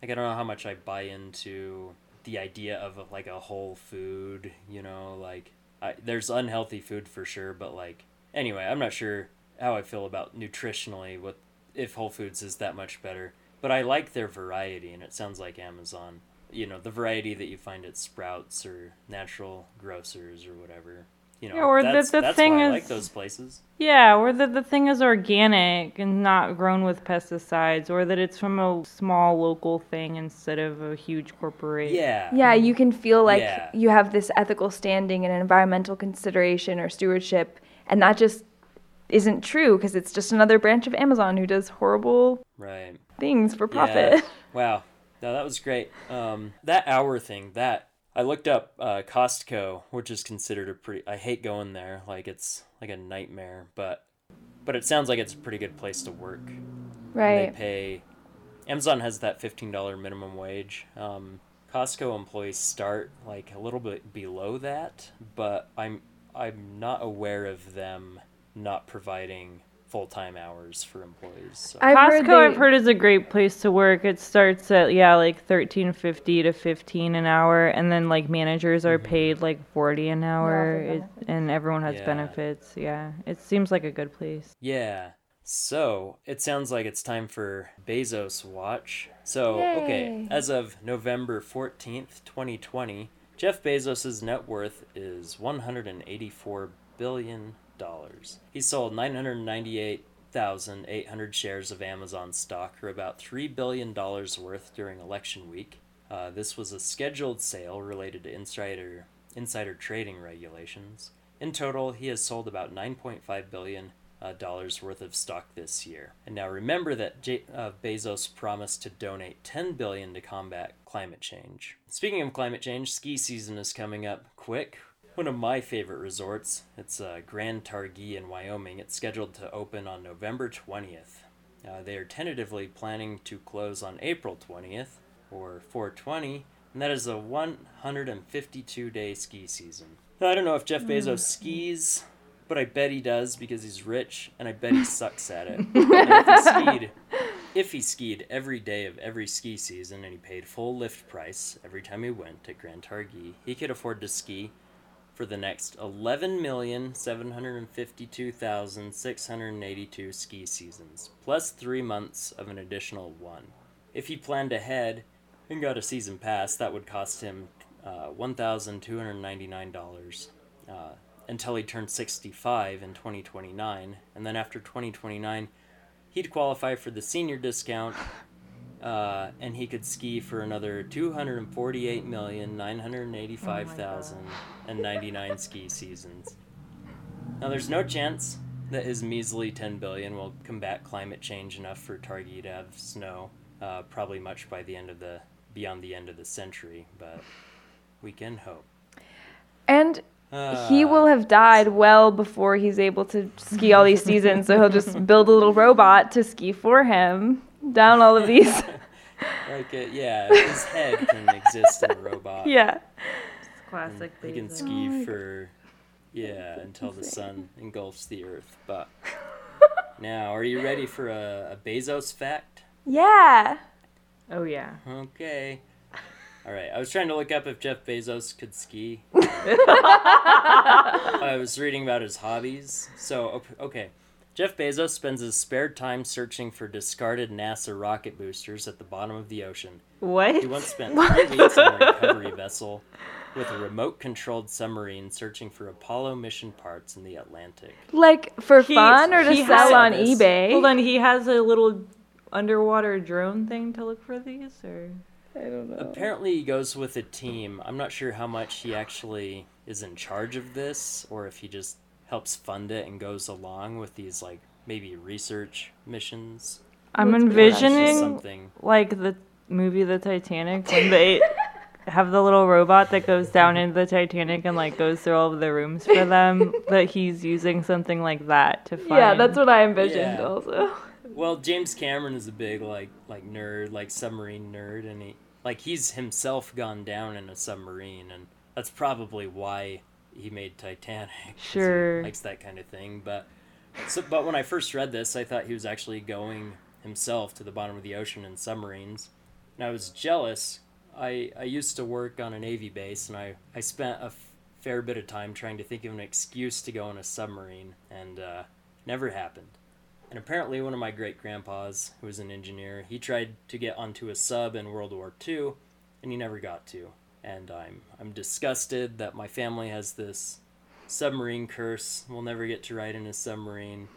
like I don't know how much I buy into the idea of like a whole food, you know, like I, there's unhealthy food for sure, but like anyway, I'm not sure how I feel about nutritionally what if Whole Foods is that much better. But I like their variety and it sounds like Amazon. You know, the variety that you find at Sprouts or natural grocers or whatever. You know, Yeah, or the- that's, the that's thing why I is- like those places. Yeah, or that the thing is organic and not grown with pesticides, or that it's from a small local thing instead of a huge corporation. Yeah. Yeah, you can feel like Yeah. you have this ethical standing and environmental consideration or stewardship, and that just isn't true because it's just another branch of Amazon who does horrible Right. things for Yeah. profit. <laughs> Wow. No, that was great. Um, that hour thing, that I looked up uh, Costco, which is considered a pretty. I hate going there. Like it's like a nightmare, but but it sounds like it's a pretty good place to work. And They pay. Amazon has that fifteen dollar minimum wage. Um, Costco employees start like a little bit below that, but I'm I'm not aware of them not providing full time hours for employees. So. I've Costco, heard I've heard is a great place to work. It starts at yeah, like thirteen fifty to fifteen an hour, and then like managers are mm-hmm. paid like forty an hour, for it, and everyone has Yeah. benefits. Yeah, it seems like a good place. Yeah. So it sounds like it's time for Bezos Watch. So, okay, as of November 14th, 2020, Jeff Bezos' net worth is $184 billion. He sold 998,800 shares of Amazon stock, or about $3 billion worth during election week. Uh, this was a scheduled sale related to insider, insider trading regulations. In total, he has sold about 9.5 billion uh, dollars worth of stock this year. And now remember that uh, Bezos promised to donate 10 billion to combat climate change. Speaking of climate change, ski season is coming up quick. One of my favorite resorts, it's uh, Grand Targhee in Wyoming. It's scheduled to open on November 20th. Uh, they are tentatively planning to close on April 20th or 420, and that is a 152 day ski season. Now, I don't know if Jeff Bezos skis, but I bet he does because he's rich, and I bet he sucks at it. <laughs> If he skied, if he skied every day of every ski season and he paid full lift price every time he went at Grand Targhee, he could afford to ski for the next 11,752,682 ski seasons, plus three months of an additional one. If he planned ahead and got a season pass, that would cost him uh, $1,299 uh, until he turned 65 in 2029. And then after 2029, he'd qualify for the senior discount uh, and he could ski for another 248,985,099 ski seasons. Now, there's no chance that his measly 10 billion will combat climate change enough for Targhee to have snow, uh, probably much by the end of the beyond the end of the century, but we can hope. And Uh, he will have died well before he's able to ski all these seasons, so he'll just <laughs> build a little robot to ski for him down all of these. <laughs> like it, yeah, his head can exist in a robot. <laughs> yeah. Classic. He can ski for yeah until the sun engulfs the earth. But <laughs> now, are you ready for a, a Bezos fact? Yeah. Oh yeah. Okay. All right. I was trying to look up if Jeff Bezos could ski. <laughs> I was reading about his hobbies. So okay. Jeff Bezos spends his spare time searching for discarded NASA rocket boosters at the bottom of the ocean. What? He once spent <laughs> three weeks on a recovery vessel with a remote controlled submarine searching for Apollo mission parts in the Atlantic. Like for He- fun or to sell on this. eBay? Hold on, he has a little underwater drone thing to look for these, or I don't know. Apparently, he goes with a team. I'm not sure how much he actually is in charge of this or if he just helps fund it and goes along with these like maybe research missions. I'm That's cool. Or it's just envisioning something. like the movie The Titanic when they <laughs> have the little robot that goes down into the Titanic and like goes through all of the rooms for them. <laughs> that he's using something like that to find. Yeah, that's what I envisioned Yeah. also. Well, James Cameron is a big like like nerd, like submarine nerd, and he like he's himself gone down in a submarine, and that's probably why he made Titanic. Sure. likes that kind of thing. But so, but when I first read this, I thought he was actually going himself to the bottom of the ocean in submarines, and I was jealous. I I used to work on a navy base, and I I spent a f- fair bit of time trying to think of an excuse to go on a submarine, and uh, never happened. And apparently, one of my great grandpas, who was an engineer, he tried to get onto a sub in World War II, and he never got to. And I'm I'm disgusted that my family has this submarine curse. We'll never get to ride in a submarine.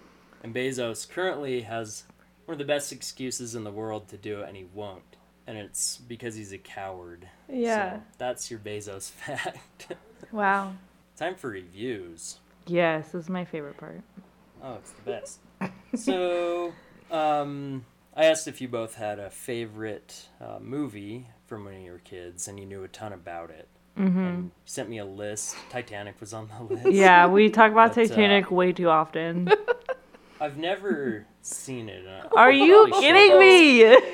And Bezos currently has one of the best excuses in the world to do it, and he won't. And it's because he's a coward. Yeah. So that's your Bezos <laughs> fact. Wow. Time for reviews. Yes, this is my favorite part. Oh, it's the best. so, <laughs> um, I asked if you both had a favorite uh, movie from when you were kids and you knew a ton about it. Mm-hmm. And you sent me a list. Titanic was on the <laughs> list. Yeah, we talk about But, uh, Titanic way too often. <laughs> I've never seen it. Are you kidding should. me? <laughs>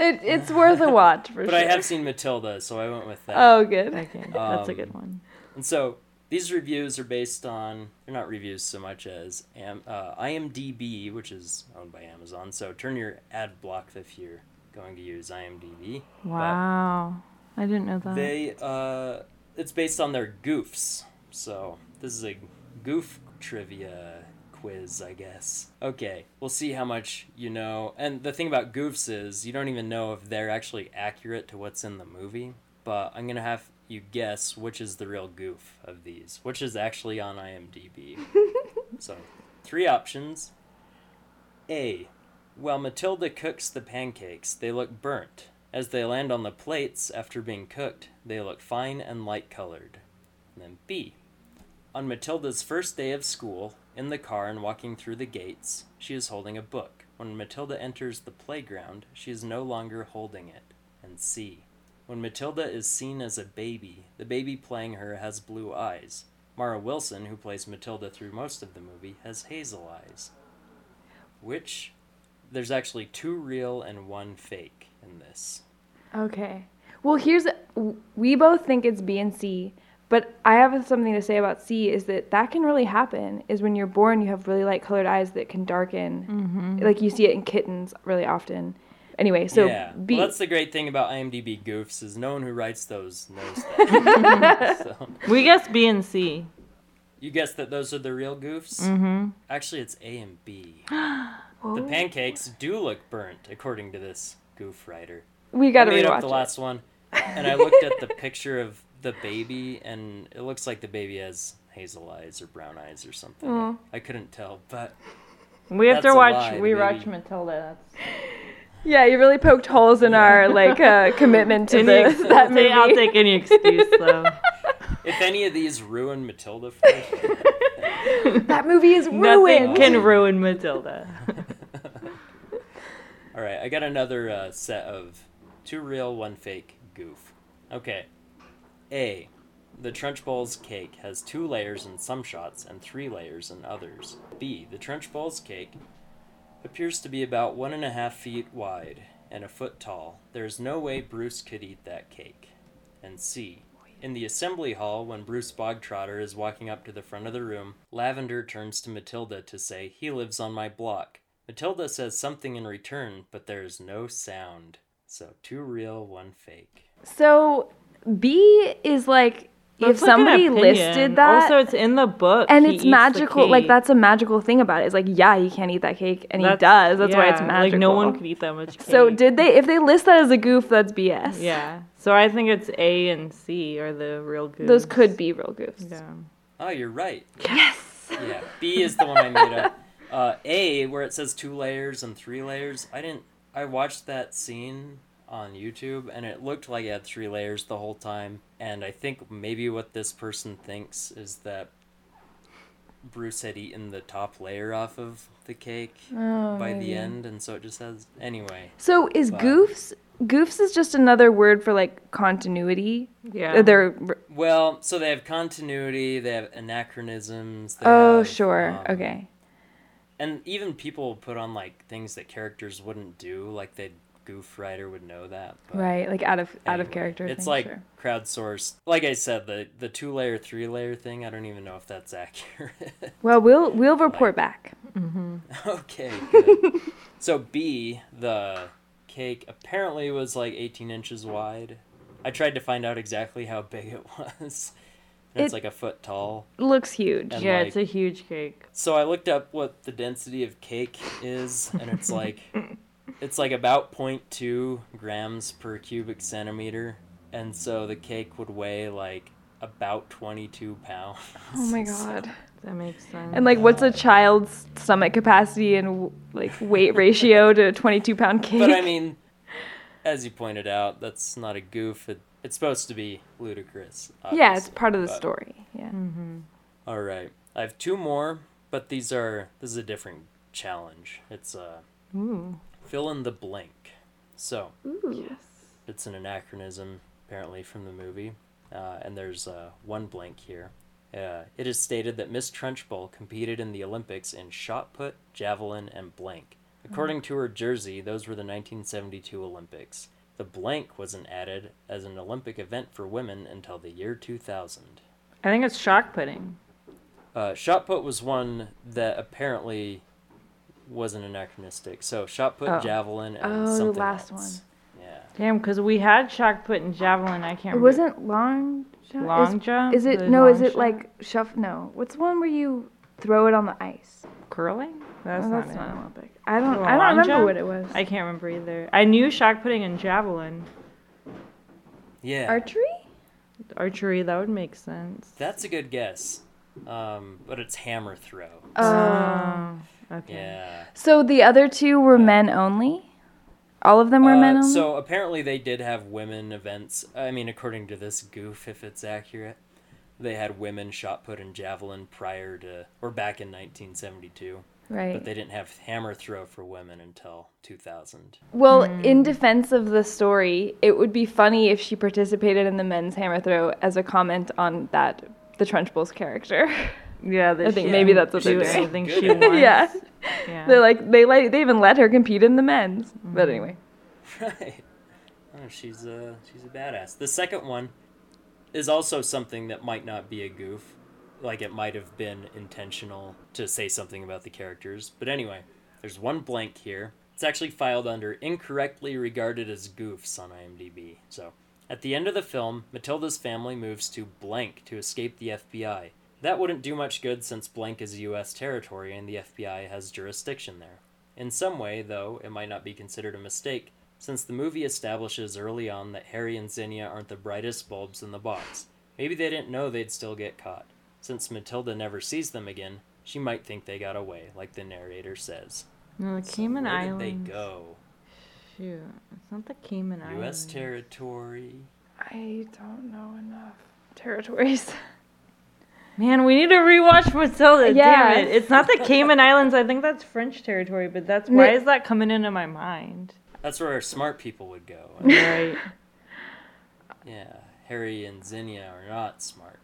It, it's worth a watch for But sure. But I have seen Matilda, so I went with that. Oh, good. okay, that's a Um, good one. And so these reviews are based on they're not reviews so much as Am, uh, IMDb, which is owned by Amazon. So turn your ad block if you're going to use IMDb. Wow, I didn't know that. They uh, it's based on their goofs. So this is a goof trivia quiz, I guess. Okay, we'll see how much you know. And the thing about goofs is you don't even know if they're actually accurate to what's in the movie. But I'm gonna have you guess which is the real goof of these, which is actually on IMDb. <laughs> so, three options. A. While Matilda cooks the pancakes, they look burnt. As they land on the plates after being cooked, they look fine and light colored. Then B. On Matilda's first day of school, in the car and walking through the gates, she is holding a book. When Matilda enters the playground, she is no longer holding it. And C. When Matilda is seen as a baby, the baby playing her has blue eyes. Mara Wilson, who plays Matilda through most of the movie, has hazel eyes. Which there's actually two real and one fake in this. Okay. Well, here's we both think it's B and C, but I have something to say about C is that that can really happen. Is when you're born, you have really light colored eyes that can darken, like you see it in kittens really often. Anyway, so yeah, B. well, that's the great thing about IMDb goofs is no one who writes those knows that. <laughs> <laughs> so, We guess B and C. you guess that those are the real goofs? Mm-hmm. Actually, it's A and B. <gasps> <gasps> the pancakes do look burnt, according to this goof writer. we gotta made rewatch up the it. last one, and I <laughs> looked at the picture of the baby, and it looks like the baby has hazel eyes or brown eyes or something. I couldn't tell, but We have That's to watch. lie, we baby. watch Matilda. That's <laughs> Yeah, you really poked holes in our like uh, commitment to any the, ex- that I'll, take, I'll take any excuse though. if any of these ruin Matilda for you, <laughs> <laughs> that movie is Nothing ruined. can ruin Matilda. <laughs> All right, I got another uh, set of two real, one fake goof. Okay. A. The Trench Trunchbull's cake has two layers in some shots and three layers in others. B. The Trench Trunchbull's cake appears to be about one and a half feet wide and a foot tall. There is no way Bruce could eat that cake. And C. In the assembly hall, when Bruce Bogtrotter is walking up to the front of the room, Lavender turns to Matilda to say, He lives on my block. Matilda says something in return, but there is no sound. So, two real, one fake. So B is like That's if like somebody listed that. Also, it's in the book. and he it's eats the magical. Like that's a magical thing about it. It's like yeah, he can't eat that cake, and That's- he does. That's why it's yeah, magical. Like no one could eat that much cake. So did they? If they list that as a goof, that's BS. Yeah. So I think it's A and C are the real goofs. Those could be real goofs. Yeah. Oh, you're right. Yes. Yeah, B is the one I made up. <laughs> Uh, A, where it says two layers and three layers, I didn't. I watched that scene on YouTube and it looked like it had three layers the whole time. And I think maybe what this person thinks is that Bruce had eaten the top layer off of the cake Oh, by the end, and so it just has. Anyway, So is Wow. goofs? Goofs is just another word for like continuity. Yeah. Uh, They're well, so they have continuity, they have anachronisms. They oh have, sure um, okay. And even people put on like things that characters wouldn't do, like they goof writer would know that. but- Right, like out of out of character. It's thing, like sure. crowdsourced. Like I said, the the two layer, three layer thing. I don't even know if that's <laughs> accurate. Well, we'll we'll report back. <laughs> okay. Good. <laughs> so B, the cake apparently was like 18 inches wide. I tried to find out exactly how big it <laughs> was. And it's like a foot tall. Looks huge. And yeah, like- it's a huge cake. So I looked up what the density of cake is, and it's <laughs> like it's like about 0.2 grams per cubic centimeter, and so the cake would weigh like about 22 pounds. Oh my So- <laughs> god. That makes sense. And like, what's a child's stomach capacity and like weight ratio to a 22 pound cake? But I <laughs> mean, as you pointed out, that's not a goof. It, it's supposed to be ludicrous. yeah, it's part of the but- story. Yeah. All right, I have two more, but these are this is a different challenge. It's uh, Ooh. fill in the blank. So Ooh. it's an anachronism apparently from the movie, uh, and there's uh, one blank here. Uh, it is stated that Miss Trenchbull competed in the Olympics in shot put, javelin, and blank. According to her jersey, those were the 1972 Olympics. The blank wasn't added as an Olympic event for women until the year 2000. I think it's shot pudding. Uh, shot put was one that apparently wasn't anachronistic. So shot put, Oh. javelin, and Oh, the something last else. Yeah. Damn, because we had shock put and javelin. I can't. Remember. It remember. wasn't long jump. long is, jump. Is it no? Is it shot? like shuff? No. What's the one where you throw it on the ice? curling? That's, Oh, not, that's it. not Olympic. I don't. I don't remember jump? what it was. I can't remember either. I knew shock pudding and javelin. Yeah. Archery. Archery, that would make sense. That's a good guess. Um, but it's hammer throw. Oh. okay. Yeah. So the other two were men only. All of them were men Uh, only. so apparently they did have women events. I mean, according to this goof, if it's accurate, they had women shot put and javelin prior to or back in 1972, right. but they didn't have hammer throw for women until 2000. Well, Hmm. in defense of the story, it would be funny if she participated in the men's hammer throw as a comment on that the Trunchbull's character. <laughs> Yeah, that I think she maybe that's what do they're doing. anything Good she idea. wants. yeah. yeah. They're like they like they even let her compete in the men's. Mm-hmm. But anyway. Right. Oh, she's a she's a badass. The second one is also something that might not be a goof, like it might have been intentional to say something about the characters. But anyway, there's one blank here. It's actually filed under incorrectly regarded as goofs on IMDb. So, at the end of the film, Matilda's family moves to blank to escape the FBI. That wouldn't do much good since blank is U.S. territory and the FBI has jurisdiction there. In some way, though, it might not be considered a mistake, since the movie establishes early on that Harry and Zinnia aren't the brightest bulbs in the box. Maybe they didn't know they'd still get caught. Since Matilda never sees them again, she might think they got away, like the narrator says. No, the So Cayman where Islands. did they go? Shoot, it's not the Cayman U.S. Islands. U.S. territory. I don't know enough territories. <laughs> Man, we need to rewatch Matilda. Yeah. Damn it. It's not the Cayman Islands. I think that's French territory, but that's why is that coming into my mind? That's where our smart people would go. Right. yeah, Harry and Zinnia are not smart.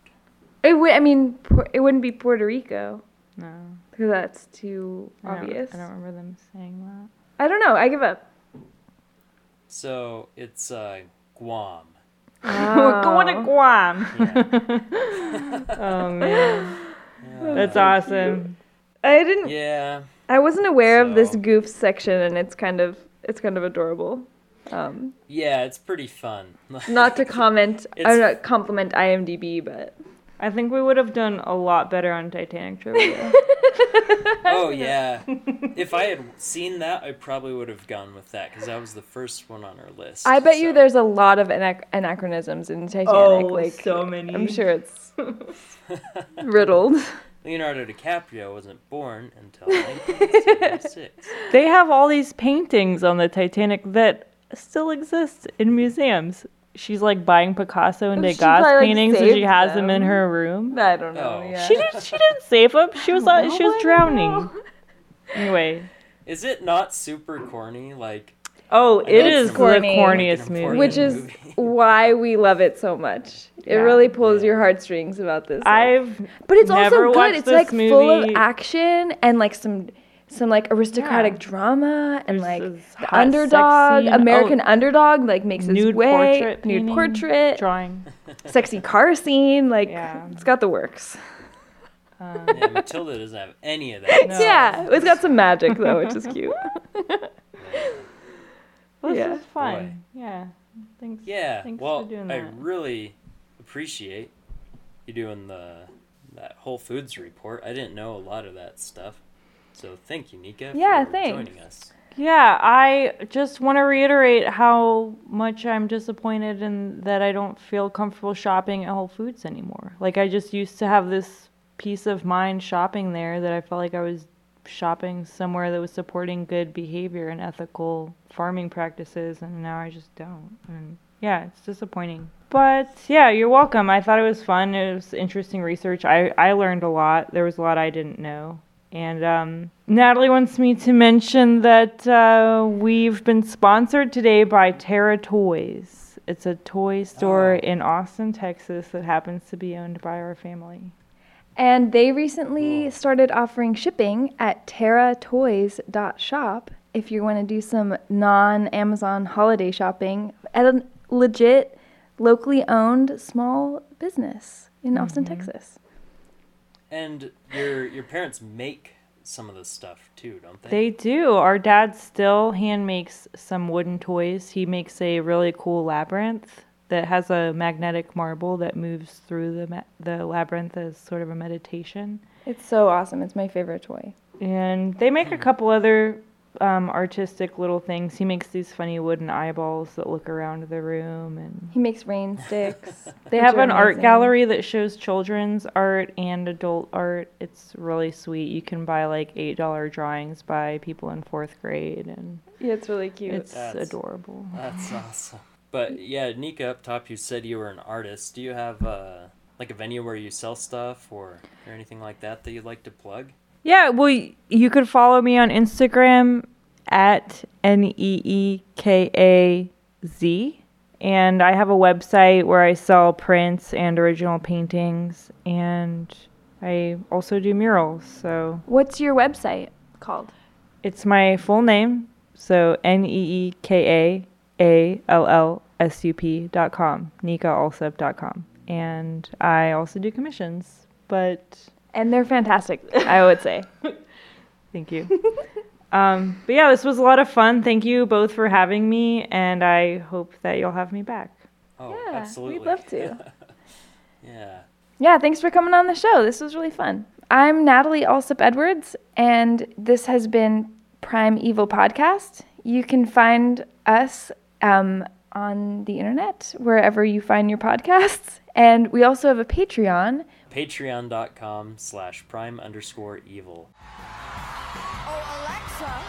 It would I mean it wouldn't be Puerto Rico No. because that's too I don't- obvious. I don't remember them saying that. I don't know. I give up. So it's uh, Guam. We're going to Guam. Yeah. <laughs> oh man, Yeah. that's awesome. I didn't. Yeah. I wasn't aware of this goof section, and it's kind of it's kind of adorable. Um, Yeah, it's pretty fun. not to <laughs> comment, I It's- don't know, compliment IMDb, but I think we would have done a lot better on Titanic trivia. <laughs> <laughs> oh yeah. <laughs> If I had seen that, I probably would have gone with that because that was the first one on our list. I bet you there's a lot of anach- anachronisms in Titanic. Oh, like so many. I'm sure it's riddled. Leonardo DiCaprio wasn't born until 1976. they have all these paintings on the Titanic that still exist in museums. She's like buying Picasso and Oh, she Degas probably, like, paintings and she has them in her room. I don't know. Oh. Yeah. She didn't. She didn't save them. She was. <laughs> uh, she Oh, was drowning. Anyway. Is it not super corny? Like, Oh, it It's corny. the corniest movie. Which is movie. <laughs> why we love it so much. It Yeah. really pulls your heartstrings about this. I've but it's never also good. It's this like full of action and like some some like aristocratic Yeah. drama and There's like the hot underdog, scene. American Oh, underdog like makes his nude way, portrait, nude painting, portrait, drawing. <laughs> sexy car scene. Like Yeah. it's got the works. Um, yeah, Matilda doesn't have any of that. <laughs> No. Yeah, it's got some magic though, which is cute. <laughs> This Yeah. is fun. Yeah. Thanks. Yeah, Thanks well, for doing I really appreciate you doing the that Whole Foods report. I didn't know a lot of that stuff, so thank you, Neeka, Yeah, for thanks. joining us. Yeah, I just want to reiterate how much I'm disappointed in that I don't feel comfortable shopping at Whole Foods anymore. Like I just used to have this peace of mind shopping there that I felt like I was shopping somewhere that was supporting good behavior and ethical farming practices and now I just don't. And yeah, it's disappointing. But yeah, you're welcome. I thought it was fun. It was interesting research. I, I learned a lot. There was a lot I didn't know. And um, Natalie wants me to mention that uh, we've been sponsored today by Terra Toys. It's a toy store Oh. in Austin, Texas that happens to be owned by our family. And they recently started offering shipping at terratoys.shop if you want to do some non Amazon holiday shopping at a legit, locally owned small business in Austin, Texas. And your your parents make some of this stuff too, don't they? They do. Our dad still hand makes some wooden toys. He makes a really cool labyrinth that has a magnetic marble that moves through the ma- the labyrinth as sort of a meditation. It's so awesome. It's my favorite toy. And they make a couple other um, artistic little things. He makes these funny wooden eyeballs that look around the room, and He makes rain sticks. <laughs> they have are an art gallery that shows children's art and adult art. It's really sweet. You can buy like eight dollar drawings by people in fourth grade, and Yeah, it's really cute. it's That's- adorable. That's <laughs> awesome. But yeah, Neeka, up top, you said you were an artist. Do you have uh, like a venue where you sell stuff or, or anything like that that you'd like to plug? Yeah, well, you could follow me on Instagram at N E E K A Z. And I have a website where I sell prints and original paintings. And I also do murals. So What's your website called? it's my full name. So N E E K A A L L S U P dot com, NeekaAllsup dot com. And I also do commissions. But And they're fantastic, I would say. <laughs> Thank you. um, but yeah, this was a lot of fun. Thank you both for having me, and I hope that you'll have me back. Oh, Yeah, absolutely. we'd love to. <laughs> yeah. Yeah, thanks for coming on the show. This was really fun. I'm Natalie Allsup Edwards, and this has been Prime Evil Podcast. You can find us um, on the internet, wherever you find your podcasts. And we also have a Patreon. Patreon.com slash prime underscore evil. Oh, Alexa,